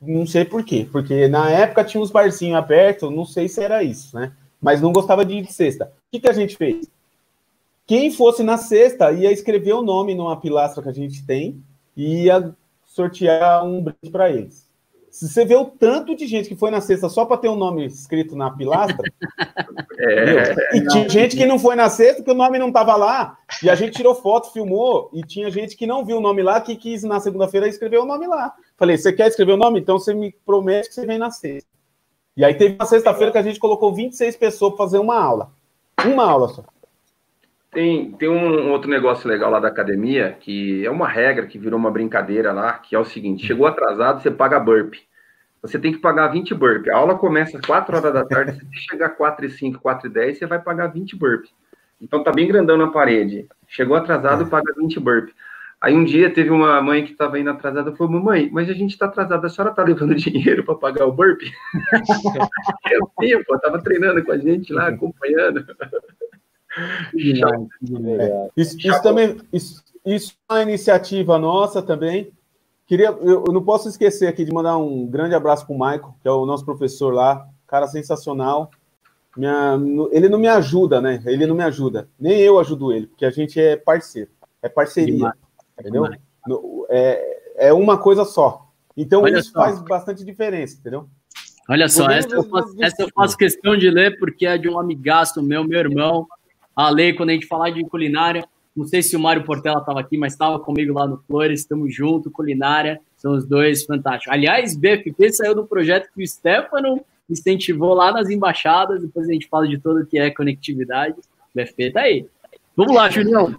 Speaker 4: Não sei por quê, porque na época tinha uns barzinhos abertos, não sei se era isso, né? Mas não gostava de ir de sexta. O que, que a gente fez? Quem fosse na sexta ia escrever o nome numa pilastra que a gente tem e ia sortear um brinde para eles. Se você vê o tanto de gente que foi na sexta só para ter o um nome escrito na pilastra, é, e tinha gente que não foi na sexta, que o nome não estava lá, e a gente tirou foto, filmou, e tinha gente que não viu o nome lá, que quis na segunda-feira escrever o nome lá. Falei, você quer escrever o nome? Então você me promete que você vem na sexta. E aí teve uma sexta-feira que a gente colocou 26 pessoas para fazer uma aula. Uma aula só.
Speaker 1: Tem, tem um outro negócio legal lá da academia, que é uma regra que virou uma brincadeira lá, que é o seguinte: chegou atrasado, você paga burp. Você tem que pagar 20 burp. A aula começa às 4 horas da tarde, se chegar 4 e 5, 4 e 10, você vai pagar 20 burp. Então tá bem grandão na parede. Chegou atrasado, paga 20 burp. Aí um dia teve uma mãe que estava indo atrasada e falou: Mamãe, mas a gente está atrasada, a senhora está levando dinheiro para pagar o burp? eu sim, pô, tava treinando com a gente lá, acompanhando.
Speaker 4: É. Isso, isso, também, isso, isso é uma iniciativa nossa também. Queria, eu, eu não posso esquecer aqui de mandar um grande abraço para o Michael, que é o nosso professor lá, cara sensacional. Minha, ele não me ajuda, né? Ele não me ajuda. Nem eu ajudo ele, porque a gente é parceiro. É parceria. Demais. Entendeu? É, é uma coisa só. Então Olha isso só. faz bastante diferença, entendeu?
Speaker 2: Olha só, essa eu, faço, essa eu faço questão de ler porque é de um amigaço meu, meu irmão, a lei quando a gente falar de culinária. Não sei se o Mário Portela estava aqui, mas estava comigo lá no Flores. Estamos junto, culinária. São os dois fantásticos. Aliás, BFP saiu do projeto que o Stefano incentivou lá nas embaixadas. Depois a gente fala de tudo que é conectividade. BFP tá aí. Vamos lá, Julião.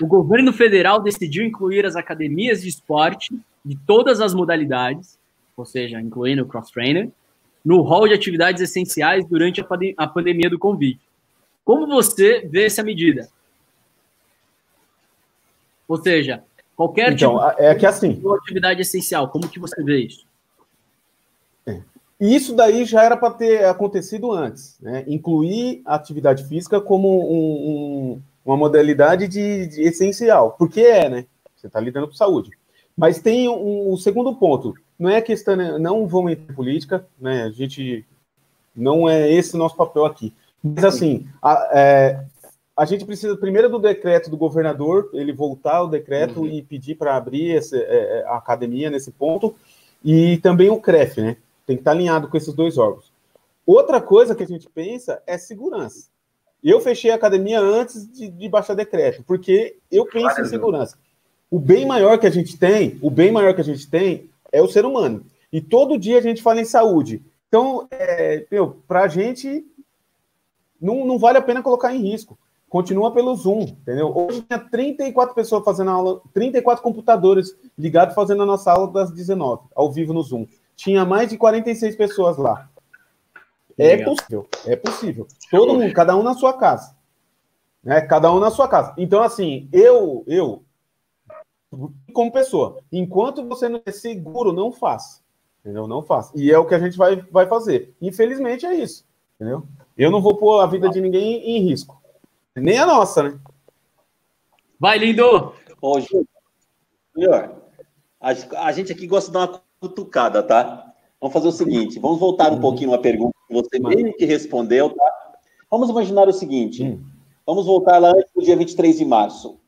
Speaker 2: O governo federal decidiu incluir as academias de esporte de todas as modalidades, ou seja, incluindo o cross-trainer, no rol de atividades essenciais durante a, pandemia do Covid. Como você vê essa medida? Ou seja, qualquer
Speaker 4: então, tipo é que assim,
Speaker 2: de atividade essencial, como que você vê isso?
Speaker 4: É. Isso daí já era para ter acontecido antes, né? Incluir a atividade física como um, um, uma modalidade de, de, essencial, porque é, né? Você está lidando com saúde. Mas tem um, um, segundo ponto. Não é questão, não vamos entrar em política, né? A gente não é esse o nosso papel aqui. Mas assim, a, é, a gente precisa primeiro do decreto do governador, ele voltar ao decreto uhum. e pedir para abrir esse, é, é, a academia nesse ponto, e também o CREF, né? Tem que estar tá alinhado com esses dois órgãos. Outra coisa que a gente pensa é segurança. Eu fechei a academia antes de, de baixar decreto, porque eu penso claro, em segurança. O bem maior que a gente tem, o bem maior que a gente tem é o ser humano. E todo dia a gente fala em saúde. Então, é, para a gente, não, não vale a pena colocar em risco. Continua pelo Zoom, entendeu? Hoje tinha 34 pessoas fazendo aula, 34 computadores ligados fazendo a nossa aula das 19, ao vivo no Zoom. Tinha mais de 46 pessoas lá. É Legal. possível, é possível. Todo mundo, cada um na sua casa. Né? Cada um na sua casa. Então, assim, eu, eu, como pessoa, enquanto você não é seguro, não faça. Entendeu? Não faça. E é o que a gente vai, vai fazer. Infelizmente é isso. Entendeu? Eu não vou pôr a vida de ninguém em risco. Nem a nossa, né?
Speaker 2: Vai, lindo!
Speaker 5: Hoje, melhor. A, a gente aqui gosta de dar uma cutucada, tá? Vamos fazer o seguinte: vamos voltar um pouquinho uma pergunta que você meio que respondeu, tá? Vamos imaginar o seguinte: hum. vamos voltar lá antes do dia 23 de março.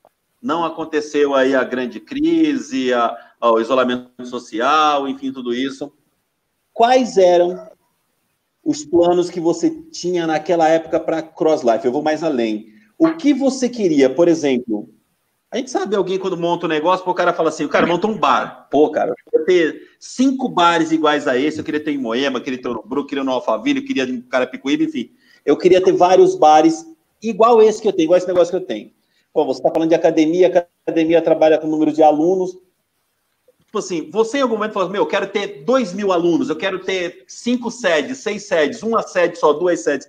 Speaker 5: Não aconteceu aí a grande crise, a, o isolamento social, enfim, tudo isso. Quais eram os planos que você tinha naquela época para Cross Life? Eu vou mais além. O que você queria, por exemplo, a gente sabe alguém quando monta um negócio, o cara fala assim, o cara monta um bar. Pô, cara, eu queria ter cinco bares iguais a esse, eu queria ter em Moema, queria ter no Brook, queria no Alphaville, eu queria em Carapicuíba, enfim. Eu queria ter vários bares igual esse que eu tenho, igual esse negócio que eu tenho. Pô, você está falando de academia, academia trabalha com número de alunos. Tipo assim, você em algum momento falou, meu, eu quero ter dois mil alunos, eu quero ter cinco sedes, seis sedes, uma sede só, duas sedes.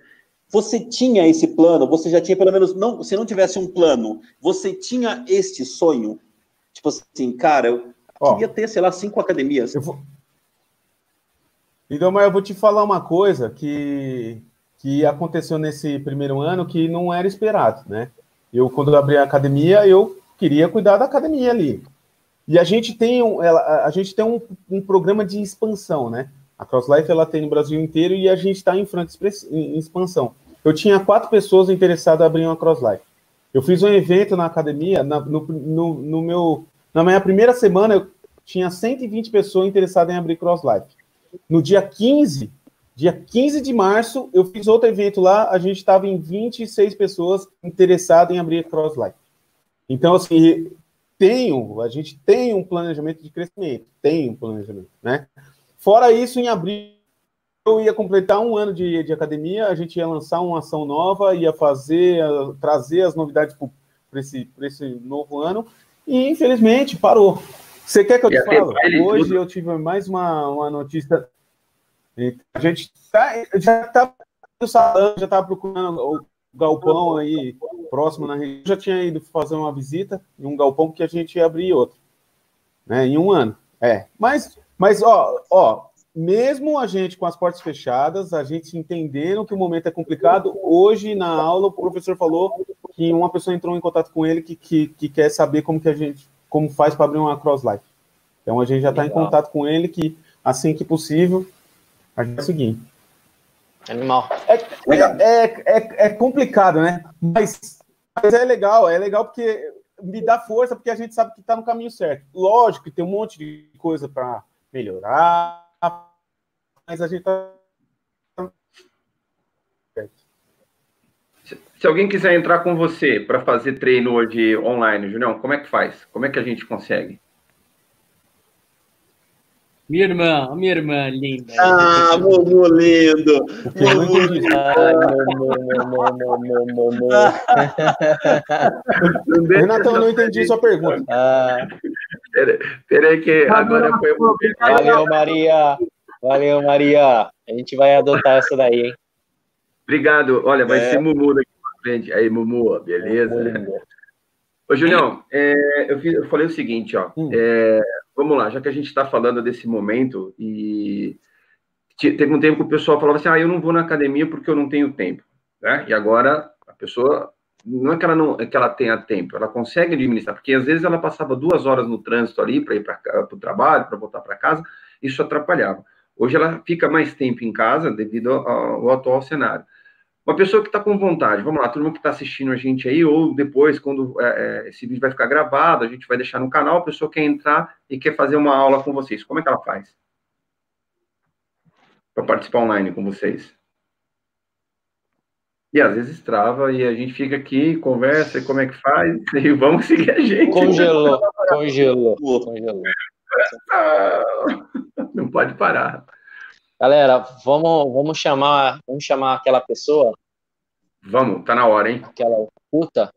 Speaker 5: Você tinha esse plano? Você já tinha pelo menos não, se não tivesse um plano, você tinha este sonho? Tipo assim, cara, eu Ó, queria ter, sei lá, cinco academias. Vou...
Speaker 4: Então, mas eu vou te falar uma coisa que que aconteceu nesse primeiro ano que não era esperado, né? Eu quando eu abri a academia, eu queria cuidar da academia ali. E a gente tem um, ela, a gente tem um, um programa de expansão, né? A CrossLife ela tem no Brasil inteiro e a gente está em franca expansão. Eu tinha quatro pessoas interessadas em abrir uma CrossLife. Eu fiz um evento na academia, na, no, no, no, meu, na minha primeira semana, eu tinha 120 pessoas interessadas em abrir CrossLife. No dia 15, dia 15 de março, eu fiz outro evento lá, a gente estava em 26 pessoas interessadas em abrir CrossLife. Então, assim, tenho, a gente tem um planejamento de crescimento, tem um planejamento, né? Fora isso, em abril eu ia completar um ano de, de academia, a gente ia lançar uma ação nova, ia fazer, trazer as novidades para esse, esse novo ano, e infelizmente parou. Você quer que eu te fale? Hoje eu tive mais uma, uma notícia. A gente tá, já está no salão, já estava procurando galpão aí próximo na região. Já tinha ido fazer uma visita em um galpão que a gente ia abrir outro, né? Em um ano. É, mas mas, ó, ó, mesmo a gente com as portas fechadas, a gente entendendo que o momento é complicado, hoje na aula o professor falou que uma pessoa entrou em contato com ele que, que, que quer saber como que a gente como faz para abrir uma cross life. Então a gente já está em contato com ele que assim que possível a gente vai seguir.
Speaker 3: Animal.
Speaker 4: É, é, é, é, complicado, né? Mas, mas é legal, é legal porque me dá força porque a gente sabe que está no caminho certo. Lógico que tem um monte de coisa para melhorar, mas a gente está.
Speaker 1: Se alguém quiser entrar com você para fazer treino hoje online, Julião, como é que faz? Como é que a gente consegue?
Speaker 2: Minha irmã, minha irmã linda.
Speaker 5: Ah, Momo lindo.
Speaker 4: Renato, eu não entendi sua pergunta. Ah.
Speaker 1: Peraí que agora foi
Speaker 3: Valeu, Maria. Valeu, Maria. A gente vai adotar essa daí, hein?
Speaker 1: Obrigado. Olha, vai é. ser Mumu daqui pra frente. Aí, Mumu, beleza? Ô, Julião, é, eu, fiz, eu, falei o seguinte, ó. Hum. É, vamos lá, já que a gente está falando desse momento, e teve um tempo que o pessoal falava assim, ah, eu não vou na academia porque eu não tenho tempo, né? E agora a pessoa, não é que ela não é que ela tenha tempo, ela consegue administrar, porque às vezes ela passava duas horas no trânsito ali para ir para o trabalho, para voltar para casa, isso atrapalhava. Hoje ela fica mais tempo em casa devido ao, ao atual cenário. Uma pessoa que está com vontade, vamos lá, turma que está assistindo a gente aí, ou depois, quando é, é, esse vídeo vai ficar gravado, a gente vai deixar no canal, a pessoa quer entrar e quer fazer uma aula com vocês. Como é que ela faz? Para participar online com vocês. E às vezes trava e a gente fica aqui, conversa, como é que faz, e vamos seguir a gente.
Speaker 3: Congelou, congelou, congelou.
Speaker 1: Não pode parar.
Speaker 3: Galera, vamos, vamos chamar, vamos chamar aquela pessoa.
Speaker 1: Vamos, tá na hora, hein?
Speaker 3: Aquela puta.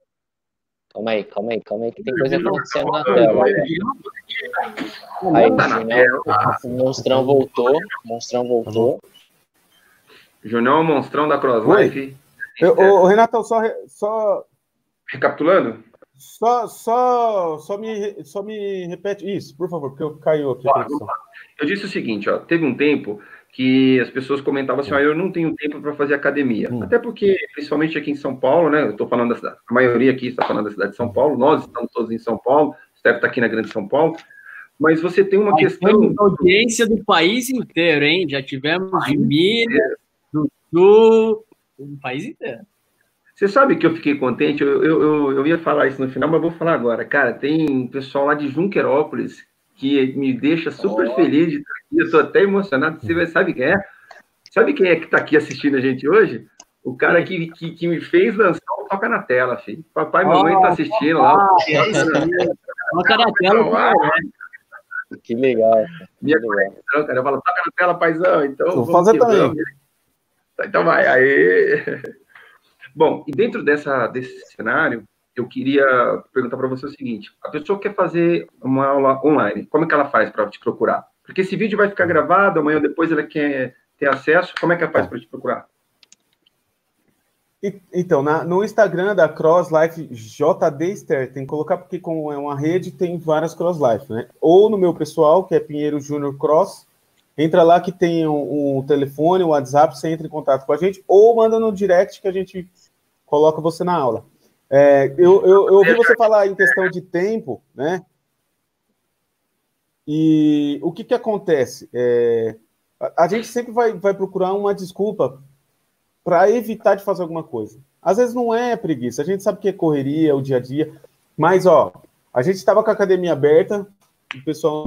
Speaker 3: Calma aí, calma aí, calma aí, que tem coisa acontecendo na tela. Aí, tá o monstrão voltou, o monstrão voltou.
Speaker 1: Junião é o monstrão da Cross Life.
Speaker 4: Ô, Renatão, só, só.
Speaker 1: Recapitulando?
Speaker 4: Só, só, só, me, só me repete isso, por favor, porque eu caiu aqui.
Speaker 1: eu disse o seguinte, ó, teve um tempo que as pessoas comentavam assim, ah, eu não tenho tempo para fazer academia. Hum. Até porque, principalmente aqui em São Paulo, né? Eu estou falando da cidade, a maioria aqui está falando da cidade de São Paulo, nós estamos todos em São Paulo, o Steph está aqui na Grande São Paulo, mas você tem uma a questão.
Speaker 2: audiência do país inteiro, hein? Já tivemos de Minas, do Sul, do país inteiro.
Speaker 1: Você sabe que eu fiquei contente? Eu, eu, eu, eu ia falar isso no final, mas vou falar agora. Cara, tem pessoal lá de Junquerópolis que me deixa super oh. feliz de estar aqui. Eu estou até emocionado. Você sabe quem é? Sabe quem é que está aqui assistindo a gente hoje? O cara que, que, que me fez lançar o Toca na Tela, filho. Papai e mamãe estão tá assistindo lá.
Speaker 2: Toca na Tela,
Speaker 3: Que legal.
Speaker 1: Minha conexão, cara. Eu falo, toca na tela, paizão. Então,
Speaker 4: vou fazer também.
Speaker 1: Então vai, aí. Bom, e dentro dessa, desse cenário, eu queria perguntar para você o seguinte: a pessoa quer fazer uma aula online, como é que ela faz para te procurar? Porque esse vídeo vai ficar gravado, amanhã ou depois ela quer ter acesso, como é que ela faz para te procurar?
Speaker 4: Então, na, no Instagram da Cross Life JD tem que colocar, porque como é uma rede, tem várias Cross Life, né? Ou no meu pessoal, que é Pinheiro Júnior Cross, entra lá que tem um, um telefone, um WhatsApp, você entra em contato com a gente, ou manda no direct que a gente coloca você na aula. É, eu, eu, eu, ouvi você falar em questão de tempo, né? E o que, que acontece? É, a, a, gente sempre vai, vai procurar uma desculpa para evitar de fazer alguma coisa. Às vezes não é preguiça, a gente sabe que é correria, é o dia a dia, mas ó, a gente estava com a academia aberta, o pessoal.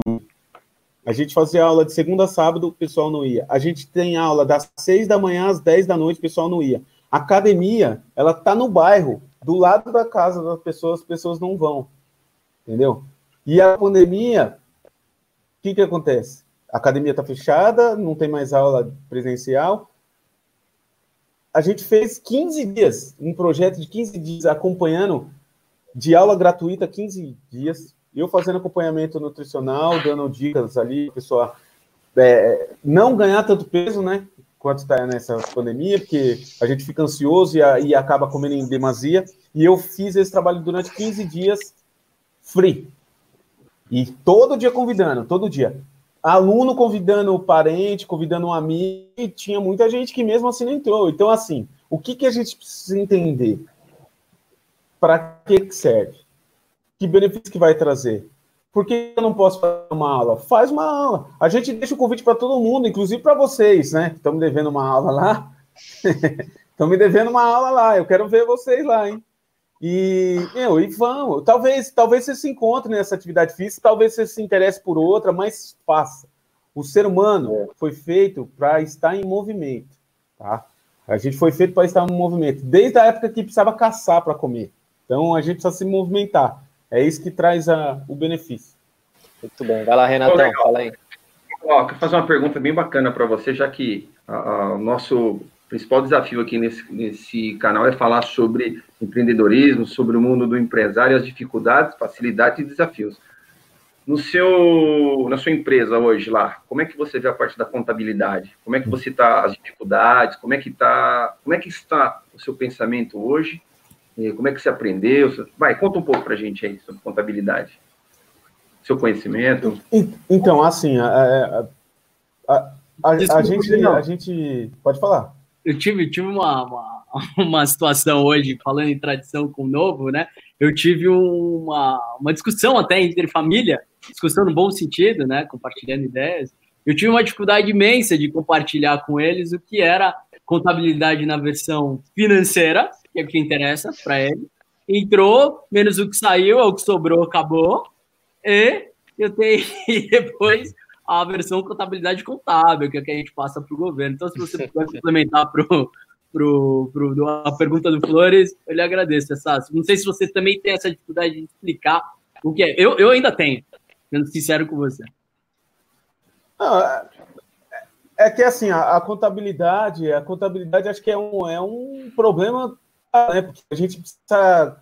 Speaker 4: A gente fazia aula de segunda a sábado, o pessoal não ia. A gente tem aula das seis da manhã às dez da noite, o pessoal não ia. A academia, ela tá no bairro, do lado da casa das pessoas, as pessoas não vão. Entendeu? E a pandemia, o que, que acontece? A academia está fechada, não tem mais aula presencial. A gente fez 15 dias, um projeto de 15 dias acompanhando de aula gratuita 15 dias, eu fazendo acompanhamento nutricional, dando dicas ali, pessoal, é, não ganhar tanto peso, né? Quando está nessa pandemia, porque a gente fica ansioso e, a, e, acaba comendo em demasia. E eu fiz esse trabalho durante 15 dias free. E todo dia convidando, todo dia. Aluno convidando o parente, convidando um amigo, e tinha muita gente que mesmo assim não entrou. Então, assim, o que, que a gente precisa entender? Para que serve? Que benefício que vai trazer? Por que eu não posso fazer uma aula? Faz uma aula. A gente deixa o convite para todo mundo, inclusive para vocês, né? Estão me devendo uma aula lá. Estão me devendo uma aula lá. Eu quero ver vocês lá, hein? E, meu, e vamos. Talvez, talvez você se encontre nessa atividade física, talvez você se interesse por outra, mas faça. O ser humano é. foi feito para estar em movimento, tá? A gente foi feito para estar no movimento, desde a época que precisava caçar para comer. Então a gente precisa se movimentar. É isso que traz a, o benefício.
Speaker 3: Muito bem. Vai lá, Renatão, oh, fala aí.
Speaker 1: Ó, quero fazer uma pergunta bem bacana para você, já que o nosso principal desafio aqui nesse, nesse canal é falar sobre empreendedorismo, sobre o mundo do empresário, as dificuldades, facilidades e desafios. No seu, na sua empresa hoje lá, como é que você vê a parte da contabilidade? Como é que você está as dificuldades? Como é que tá, como é que está o seu pensamento hoje? Como é que você aprendeu? Vai, conta um pouco para a gente aí sobre contabilidade. Seu conhecimento.
Speaker 4: Então, assim, a, a, a, Desculpa, a gente, a gente pode falar.
Speaker 2: Eu tive, tive uma, uma, uma situação hoje, falando em tradição com o novo, né? Eu tive uma, uma discussão até entre família discussão no bom sentido, né, compartilhando ideias, eu tive uma dificuldade imensa de compartilhar com eles o que era contabilidade na versão financeira, que é o que interessa para ele. Entrou, menos o que saiu, é o que sobrou, acabou. E eu tenho depois a versão contabilidade contábil, que é o que a gente passa para o governo. Então, se você puder complementar para pro, pro, a pergunta do Flores, eu lhe agradeço, essa. Não sei se você também tem essa dificuldade de explicar o que é. Eu, eu ainda tenho sendo sincero com você.
Speaker 4: Não, é, é que assim, a, a, contabilidade, a contabilidade acho que é um, é um problema, né? Porque a gente precisa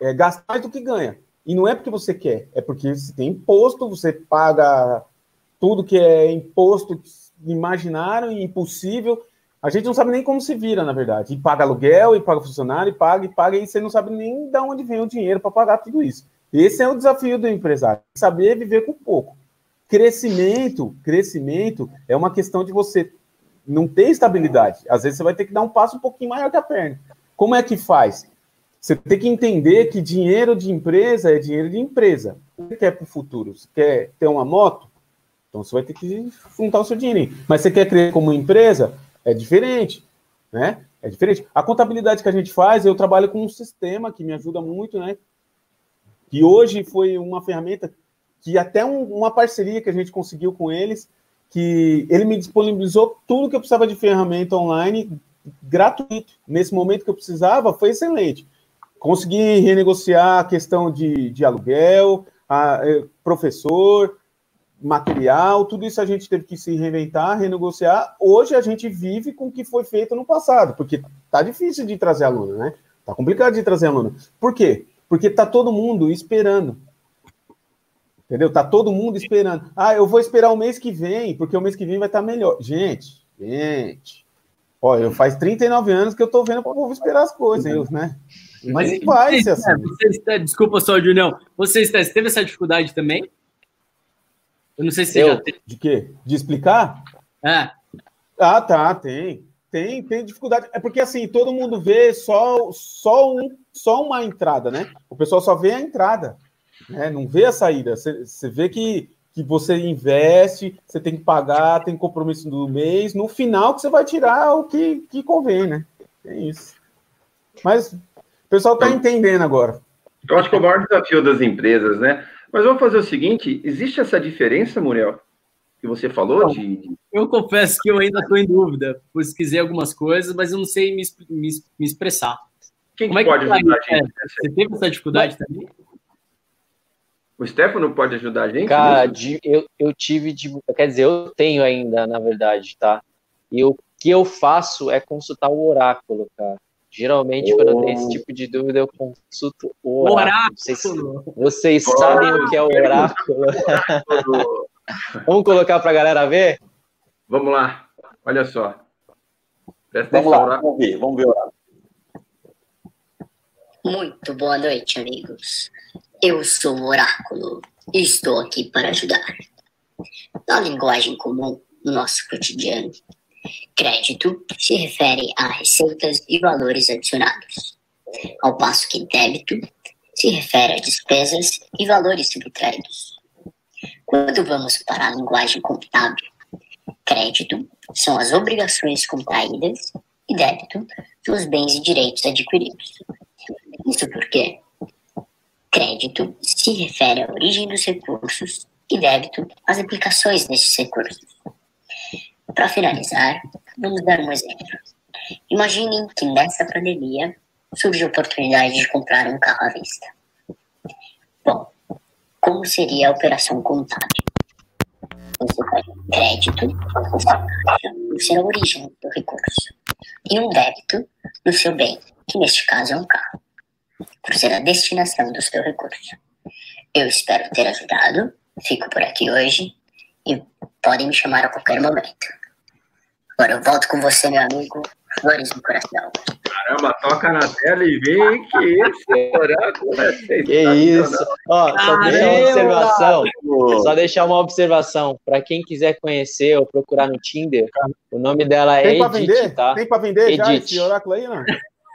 Speaker 4: é, gastar mais do que ganha. E não é porque você quer, é porque você tem imposto, você paga tudo que é imposto imaginário e impossível. A gente não sabe nem como se vira, na verdade. E paga aluguel, e paga funcionário, e paga, e paga, e você não sabe nem de onde vem o dinheiro para pagar tudo isso. Esse é o desafio do empresário, saber viver com pouco. Crescimento, crescimento é uma questão de você não ter estabilidade. Às vezes você vai ter que dar um passo um pouquinho maior que a perna. Como é que faz? Você tem que entender que dinheiro de empresa é dinheiro de empresa. O que quer para o futuro? Você quer ter uma moto? Então você vai ter que juntar o seu dinheiro. Mas você quer crescer como empresa? É diferente, né? É diferente. A contabilidade que a gente faz, eu trabalho com um sistema que me ajuda muito, né? que hoje foi uma ferramenta que até um, uma parceria que a gente conseguiu com eles, que ele me disponibilizou tudo que eu precisava de ferramenta online gratuito. Nesse momento que eu precisava, foi excelente. Consegui renegociar a questão de, de aluguel, a, eh, professor, material, tudo isso a gente teve que se reinventar, renegociar. Hoje a gente vive com o que foi feito no passado, porque tá difícil de trazer aluno, né? Tá complicado de trazer aluno. Por quê? Porque tá todo mundo esperando. Entendeu? Tá todo mundo esperando. Ah, eu vou esperar o mês que vem, porque o mês que vem vai estar tá melhor. Gente, gente. Olha, faz 39 anos que eu tô vendo para vou esperar as coisas, eu, né? Mas vai ser assim.
Speaker 2: Você, desculpa só, Julião. Você, você teve essa dificuldade também? Eu não sei se você eu, já teve.
Speaker 4: De quê? De explicar?
Speaker 2: É.
Speaker 4: Ah, tá, tem. Tem, tem dificuldade. É porque assim, todo mundo vê só, só, um, só uma entrada, né? O pessoal só vê a entrada, né? Não vê a saída. Você vê que, que você investe, você tem que pagar, tem compromisso do mês. No final que você vai tirar o que, que convém, né? É isso. Mas o pessoal está entendendo agora.
Speaker 1: Eu acho que é o maior desafio das empresas, né? Mas vamos fazer o seguinte: existe essa diferença, Muriel? que você falou? Não, de...
Speaker 2: Eu confesso que eu ainda estou em dúvida. Pesquisei algumas coisas, mas eu não sei me, me, me expressar.
Speaker 1: Quem Como que é pode que ajudar a gente?
Speaker 2: Você teve essa dificuldade também?
Speaker 1: O Stefano pode ajudar a gente?
Speaker 3: Cara, de, eu, eu tive, de, quer dizer, eu tenho ainda, na verdade, tá? E o que eu faço é consultar o oráculo, cara. Geralmente, oh. quando eu tenho esse tipo de dúvida, eu consulto o oráculo. oráculo. Vocês, vocês sabem o que é o oráculo? Vamos colocar para a galera ver?
Speaker 1: Vamos lá. Olha só.
Speaker 5: Presta vamos lá, vamos ver, vamos ver o
Speaker 6: Muito boa noite, amigos. Eu sou o Oráculo e estou aqui para ajudar. Na linguagem comum, no nosso cotidiano, crédito se refere a receitas e valores adicionados, ao passo que débito se refere a despesas e valores subtraídos. Quando vamos para a linguagem contábil, crédito são as obrigações contraídas e débito são os bens e direitos adquiridos. Isso porque crédito se refere à origem dos recursos e débito às implicações desses recursos. Para finalizar, vamos dar um exemplo. Imaginem que nessa pandemia surge a oportunidade de comprar um carro à vista. Bom, como seria a operação contábil? Você faz um crédito no seu origem do recurso, e um débito no seu bem, que neste caso é um carro, por ser a destinação do seu recurso. Eu espero ter ajudado, fico por aqui hoje e podem me chamar a qualquer momento. Agora eu volto com você, meu amigo, flores no coração.
Speaker 1: Caramba, toca na tela e vem que esse oráculo
Speaker 3: é Que isso. Ó, só deixar uma observação. Só deixar uma observação. Para quem quiser conhecer ou procurar no Tinder, o nome dela é
Speaker 4: Tem
Speaker 3: Edith,
Speaker 4: vender?
Speaker 3: tá?
Speaker 4: Tem para vender já
Speaker 3: Edith.
Speaker 4: esse oráculo aí, não?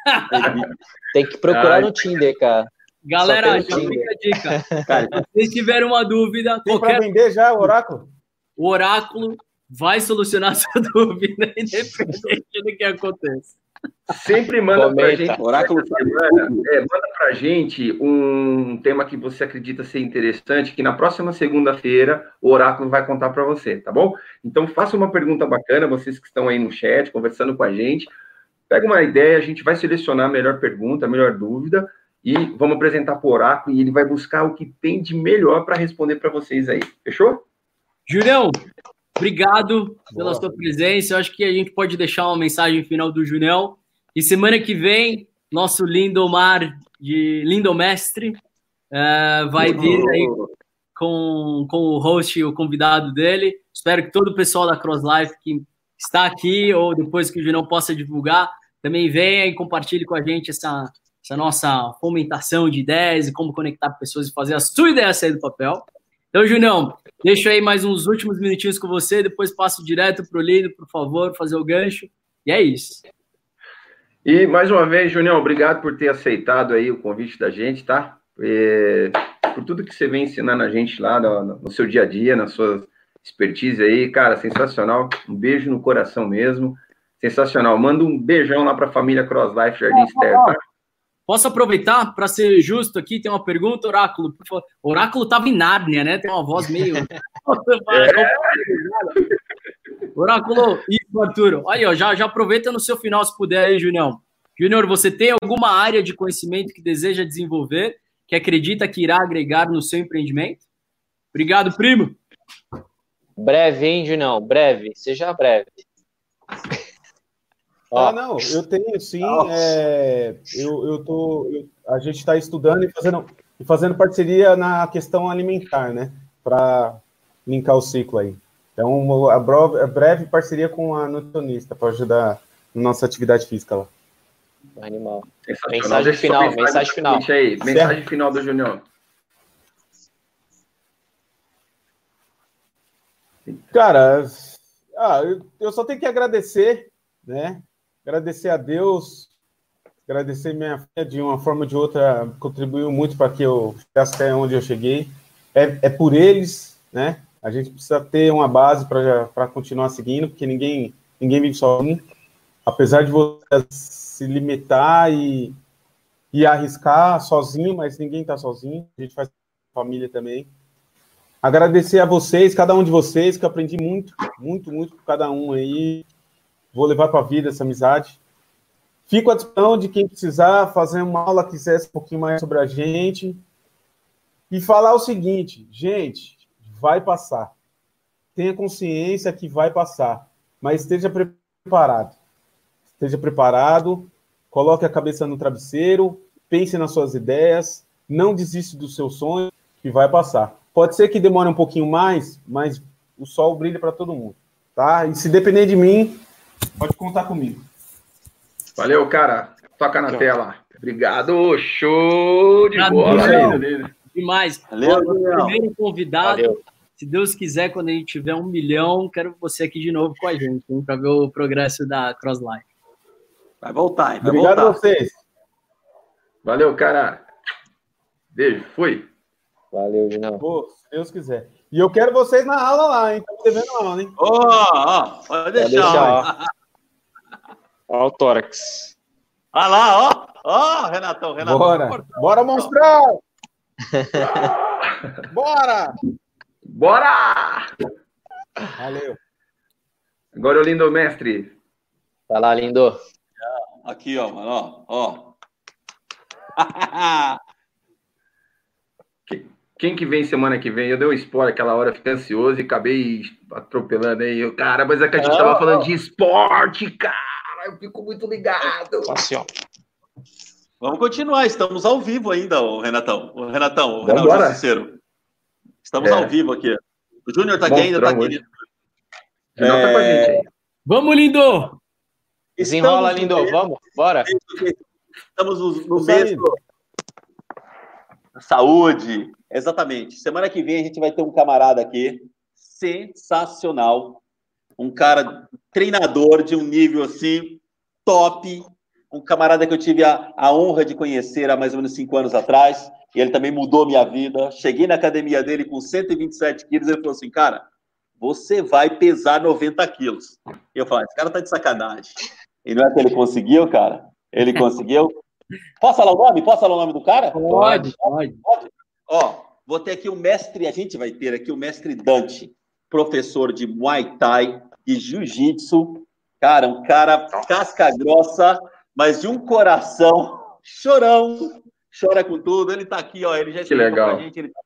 Speaker 3: Tem que procurar
Speaker 1: Ai.
Speaker 3: no Tinder, cara.
Speaker 2: Galera, já fica a dica.
Speaker 5: Cara,
Speaker 2: Se vocês tiverem uma dúvida,
Speaker 4: Tem para
Speaker 2: qualquer
Speaker 4: vender já o oráculo?
Speaker 2: o oráculo vai solucionar sua dúvida, independente do que aconteça.
Speaker 1: Sempre manda pra
Speaker 3: Comenta.
Speaker 1: gente.
Speaker 5: Oráculo
Speaker 1: semana, é, manda pra gente um tema que você acredita ser interessante, que na próxima segunda-feira o Oráculo vai contar para você, tá bom? Então faça uma pergunta bacana, vocês que estão aí no chat, conversando com a gente. Pega uma ideia, a gente vai selecionar a melhor pergunta, a melhor dúvida, e vamos apresentar para o Oráculo, e ele vai buscar o que tem de melhor para responder para vocês aí. Fechou?
Speaker 2: Julião, obrigado pela
Speaker 4: Boa.
Speaker 2: sua presença. Eu acho que a gente pode deixar uma mensagem final do Julião. E semana que vem, nosso Lindomar, de Lindomestre, eh, vai vir aí com, com o host e o convidado dele. Espero que todo o pessoal da Cross Life que está aqui ou depois que o Julião possa divulgar, também venha e compartilhe com a gente essa, essa nossa fomentação de ideias e como conectar pessoas e fazer a sua ideia sair do papel. Então, Julião, deixo aí mais uns últimos minutinhos com você, depois passo direto para o Lindo, por favor, fazer o gancho. E é isso.
Speaker 1: E mais uma vez, Junião, obrigado por ter aceitado aí o convite da gente, tá? É, por tudo que você vem ensinando a gente lá no, no seu dia a dia, na sua expertise aí, cara, sensacional. Um beijo no coração mesmo. Sensacional. Manda um beijão lá para a família Cross Life Jardim Estéreo, tá?
Speaker 2: Posso aproveitar para ser justo aqui? Tem uma pergunta, Oráculo. Oráculo estava em Nárnia, né? Tem uma voz meio. Oráculo, isso, Arturo. Aí, ó, já, já aproveita no seu final, se puder aí, Junião. Júnior, você tem alguma área de conhecimento que deseja desenvolver, que acredita que irá agregar no seu empreendimento? Obrigado, primo.
Speaker 3: Breve, hein, Junão? Breve. Seja breve.
Speaker 4: Ah, não, eu tenho sim. é, eu, eu tô, eu- a gente está estudando e fazendo, e fazendo parceria na questão alimentar, né? Para linkar o ciclo aí. Então, a, bro- a breve parceria com a nutricionista para ajudar na nossa atividade física lá.
Speaker 3: animal. Mensagem final, mensagem final.
Speaker 1: Aí. Mensagem final do Junião.
Speaker 4: Cara, ah, eu, só tenho que agradecer, né? Agradecer a Deus, agradecer minha filha de uma forma ou de outra, contribuiu muito para que eu chegasse até onde eu cheguei. É, é por eles, né? A gente precisa ter uma base para continuar seguindo, porque ninguém, ninguém vive sozinho. Apesar de você se limitar e, e arriscar sozinho, mas ninguém está sozinho. A gente faz família também. Agradecer a vocês, cada um de vocês, que eu aprendi muito, muito, muito com cada um aí. Vou levar para a vida essa amizade. Fico à disposição de quem precisar fazer uma aula, quiser um pouquinho mais sobre a gente. E falar o seguinte, gente, vai passar. Tenha consciência que vai passar, mas esteja preparado. Esteja preparado, coloque a cabeça no travesseiro, pense nas suas ideias, não desista do seu sonho, que vai passar. Pode ser que demore um pouquinho mais, mas o sol brilha para todo mundo, tá? E se depender de mim, pode contar comigo.
Speaker 1: Valeu, cara. Toca na tela. Obrigado. Show de
Speaker 2: Obrigado,
Speaker 1: bola Danilo.
Speaker 2: Demais.
Speaker 5: Valeu, Junião.
Speaker 2: primeiro convidado.
Speaker 3: Valeu.
Speaker 2: Se Deus quiser, quando a gente tiver um milhão, quero você aqui de novo com a gente, para ver o progresso da Crossline.
Speaker 5: Vai voltar, hein? Vai
Speaker 4: Obrigado a
Speaker 5: voltar.
Speaker 4: vocês.
Speaker 1: Valeu, cara. Beijo. Fui.
Speaker 3: Valeu, Junão.
Speaker 4: Pô, se Deus quiser. E eu quero vocês na aula lá, hein? Tô devendo aula, hein?
Speaker 5: Ó, ó, pode
Speaker 3: Pode
Speaker 5: deixar.
Speaker 3: deixar,
Speaker 5: ó.
Speaker 3: ó. Ó o tórax.
Speaker 5: Olha lá, ó. Ó, Renatão, Renatão.
Speaker 4: Bora! Bora, monstrão! Bora!
Speaker 1: Bora!
Speaker 4: Valeu.
Speaker 1: Agora o lindo mestre.
Speaker 3: Vai lá, lindo.
Speaker 5: Aqui, ó, mano, ó. ó.
Speaker 1: Quem que vem semana que vem? Eu dei um spoiler aquela hora, fiquei ansioso e acabei atropelando aí. Eu, cara, mas é que a gente ah, tava falando de esporte, cara. Eu fico muito ligado.
Speaker 5: Assim, ó. Vamos continuar, estamos ao vivo ainda, o Renatão. O Renatão, o Renato Justiceiro. Estamos é. ao vivo aqui. O Júnior tá aqui ainda, tá aqui.
Speaker 2: É... Tá com a gente aí. Vamos, lindo!
Speaker 3: Desenrola, lindo, vamos, bora.
Speaker 5: Estamos no, no mês saúde, exatamente. Semana que vem a gente vai ter um camarada aqui sensacional, um cara treinador de um nível assim top, um camarada que eu tive a, a honra de conhecer há mais ou menos cinco anos atrás, e ele também mudou minha vida. Cheguei na academia dele com 127 quilos, ele falou assim, cara, você vai pesar 90 quilos. E eu falei, esse cara tá de sacanagem. E não é que ele conseguiu, cara? Ele conseguiu. Posso falar o nome? Posso falar o nome do cara?
Speaker 2: Pode, pode. pode.
Speaker 5: Ó, vou ter aqui o mestre, a gente vai ter aqui o mestre Dante, professor de Muay Thai e Jiu-Jitsu. Cara, um cara casca grossa, mas de um coração chorão, chora com tudo. Ele tá aqui, ó, ele já
Speaker 1: que legal. com a gente,
Speaker 5: ele tá,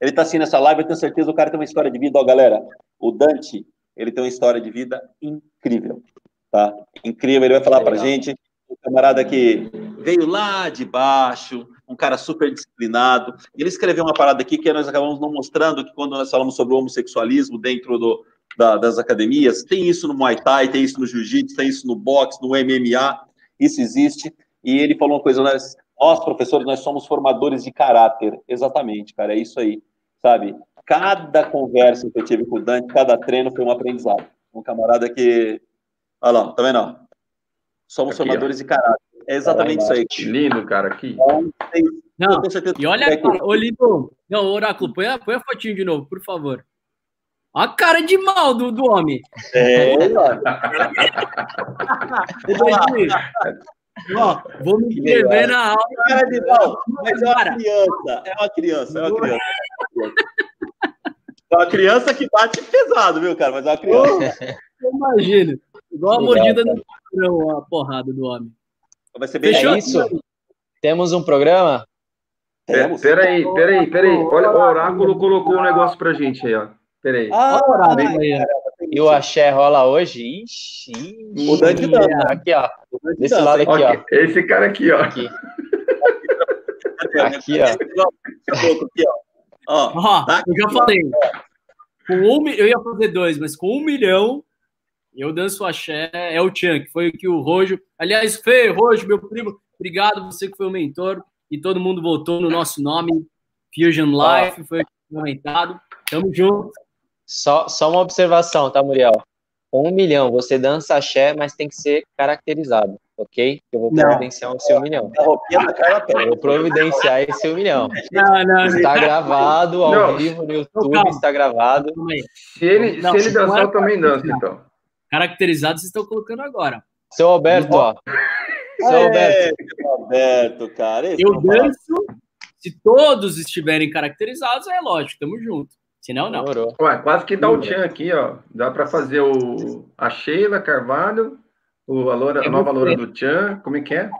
Speaker 5: ele tá assim nessa live, eu tenho certeza o cara tem uma história de vida, ó, galera. O Dante, ele tem uma história de vida incrível, tá? Incrível, ele vai falar pra gente um camarada que veio lá de baixo, um cara super disciplinado. Ele escreveu uma parada aqui que nós acabamos não mostrando, que quando nós falamos sobre o homossexualismo dentro do, da, das academias, tem isso no Muay Thai, tem isso no Jiu-Jitsu, tem isso no boxe, no MMA, isso existe. E ele falou uma coisa, nós, nós, professores, nós somos formadores de caráter. Exatamente, cara, é isso aí, sabe? Cada conversa que eu tive com o Dante, cada treino foi um aprendizado. Um camarada que... Olha lá, tá vendo? Somos aqui, formadores ó. de caráter. É exatamente isso aí.
Speaker 1: Que lindo, cara. Aqui.
Speaker 2: Não, e olha, cara, ô Lindo, não, Oráculo, põe a, põe a fotinho de novo, por favor. A cara de mal do, do homem. É, Ó, vou me inscrever na aula.
Speaker 5: Cara de mal, mas é uma criança. É uma criança, é uma criança. É uma criança que bate pesado, viu, cara? Mas é uma criança.
Speaker 2: Imagina. Igual a mordida no a porrada do homem.
Speaker 3: Vai ser bem Fechou? É isso? Temos um programa?
Speaker 1: Temos. Peraí, peraí, peraí. Olha, o Oráculo colocou um negócio pra gente aí, ó. Peraí.
Speaker 3: Ah, aí. E o axé rola hoje? Ixi,
Speaker 5: o Dante
Speaker 3: não. Aqui, ó. Desse lado aqui, ó.
Speaker 1: Esse cara aqui, ó. Aqui,
Speaker 3: aqui ó.
Speaker 2: Aqui, ó. Ó, ó eu já falei. Com um, eu ia fazer dois, mas com um milhão eu danço axé, é o Chan, que foi o que o Rojo. Aliás, Fê, Rojo, meu primo, obrigado, você que foi o mentor. E todo mundo votou no nosso nome, Fusion Life, foi comentado. Tamo junto.
Speaker 3: Só, só uma observação, tá, Muriel? Um milhão, você dança axé, mas tem que ser caracterizado, ok? Eu vou providenciar o seu milhão. Eu vou providenciar esse um milhão. Não, não, está gravado ao não. vivo no YouTube, não, está gravado.
Speaker 1: Se ele, não, se ele dançar, eu também danço, então.
Speaker 2: Caracterizados vocês estão colocando agora.
Speaker 3: Seu Alberto, ó.
Speaker 5: Seu Alberto. Alberto, cara.
Speaker 2: Eu danço. Se todos estiverem caracterizados, é lógico, tamo junto. Senão, não.
Speaker 1: Ué, quase que dá o tchan aqui, ó. Dá para fazer o, a Sheila Carvalho, o, a, Loura, a nova loura do Tchan. Como é que é?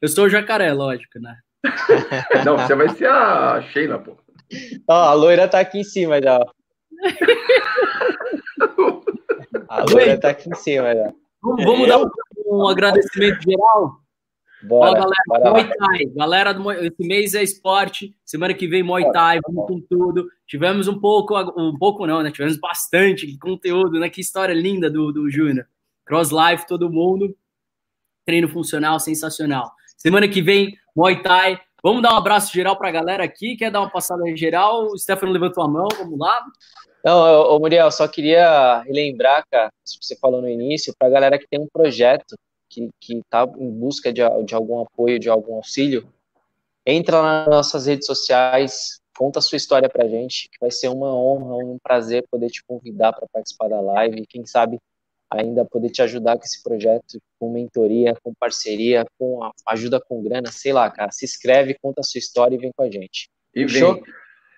Speaker 2: Eu sou o jacaré, lógico, né?
Speaker 1: não, você vai ser a Sheila, pô.
Speaker 3: Ó, a loira tá aqui em cima já. A loira tá aqui em cima já.
Speaker 2: Vamos, vamos dar um, um, agradecimento geral?
Speaker 3: Bora, Ó, galera,
Speaker 2: Muay Thai. Galera, do, esse mês é esporte. Semana que vem, Muay Thai, vamos com tudo. Tivemos um pouco, um pouco não, né? Tivemos bastante conteúdo, né? Que história linda do, do Júnior. Cross Life, todo mundo. Treino funcional, sensacional. Semana que vem, Muay Thai. Vamos dar um abraço geral para a galera aqui. Quer dar uma passada geral? O Stefano levantou a mão, vamos lá.
Speaker 3: Não, ô, Muriel, só queria relembrar, cara, você falou no início, para a galera que tem um projeto, que está em busca de, de algum apoio, de algum auxílio, entra nas nossas redes sociais, conta a sua história para a gente, que vai ser uma honra, um prazer poder te convidar para participar da live e quem sabe ainda poder te ajudar com esse projeto, com mentoria, com parceria, com ajuda com grana, sei lá, cara. Se inscreve, conta a sua história e vem com a gente.
Speaker 1: E Fechou? vem.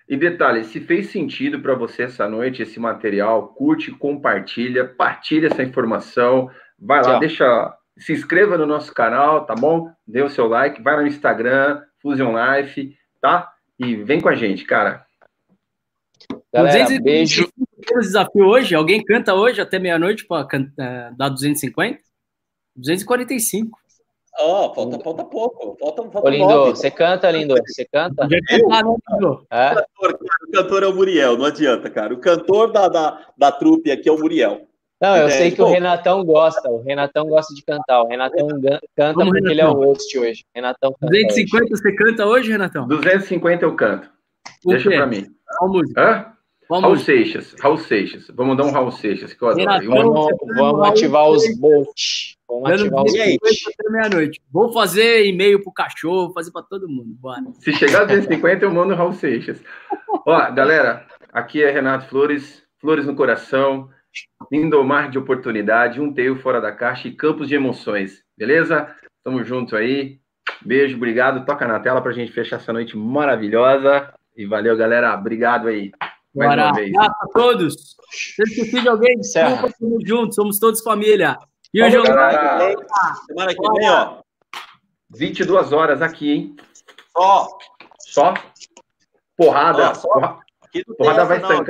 Speaker 1: E detalhe, se fez sentido para você essa noite esse material, curte, compartilha, partilha essa informação, vai lá, deixa Se inscreva no nosso canal, tá bom? Dê o seu like, vai no Instagram, Fusion Life, tá? E vem com a gente, cara.
Speaker 2: Galera, beijo. Temos desafio hoje? Alguém canta hoje até meia-noite para é, dar 250? 245.
Speaker 5: Ó, oh, falta, falta pouco. Falta,
Speaker 3: falta Ô, Lindo, você canta, Lindo? Você canta?
Speaker 5: Cantar, né, Lindo? É? O, cantor, o cantor é o Muriel, não adianta, cara. O cantor da, da, da trupe aqui é o Muriel.
Speaker 3: Não, eu é, sei que o Renatão gosta. O Renatão gosta de cantar. O Renatão canta Vamos, porque Renatão. ele é o host hoje. Renatão
Speaker 2: canta 250 hoje. você canta hoje, Renatão?
Speaker 1: 250 eu canto. O Deixa quê? pra mim. Qual música? Hã? Qual Raul música? Seixas. Raul Seixas. Vamos dar um Raul Seixas, que eu adoro. Renatão,
Speaker 3: vamos, vamos ativar os bolts. Vamos ativar bolts.
Speaker 2: meia-noite. Vou fazer e-mail pro cachorro, fazer pra todo mundo. Bora.
Speaker 1: Se chegar a 250, eu mando o Raul Seixas. Ó, galera, aqui é Renato Flores. Flores no coração Lindomar de oportunidade, um teio fora da caixa e campos de emoções. Beleza? Tamo junto aí. Beijo, obrigado. Toca na tela pra gente fechar essa noite maravilhosa. E valeu, galera. Obrigado aí.
Speaker 2: Mais Bora. uma vez. Obrigado a todos. Se eu esqueci de alguém, desculpa, estamos juntos, somos todos família.
Speaker 1: E o jogo. Semana que vem, ó. 22 horas aqui, hein?
Speaker 5: Só.
Speaker 1: Só? Porrada. Só. Porrada, porrada vai estancar.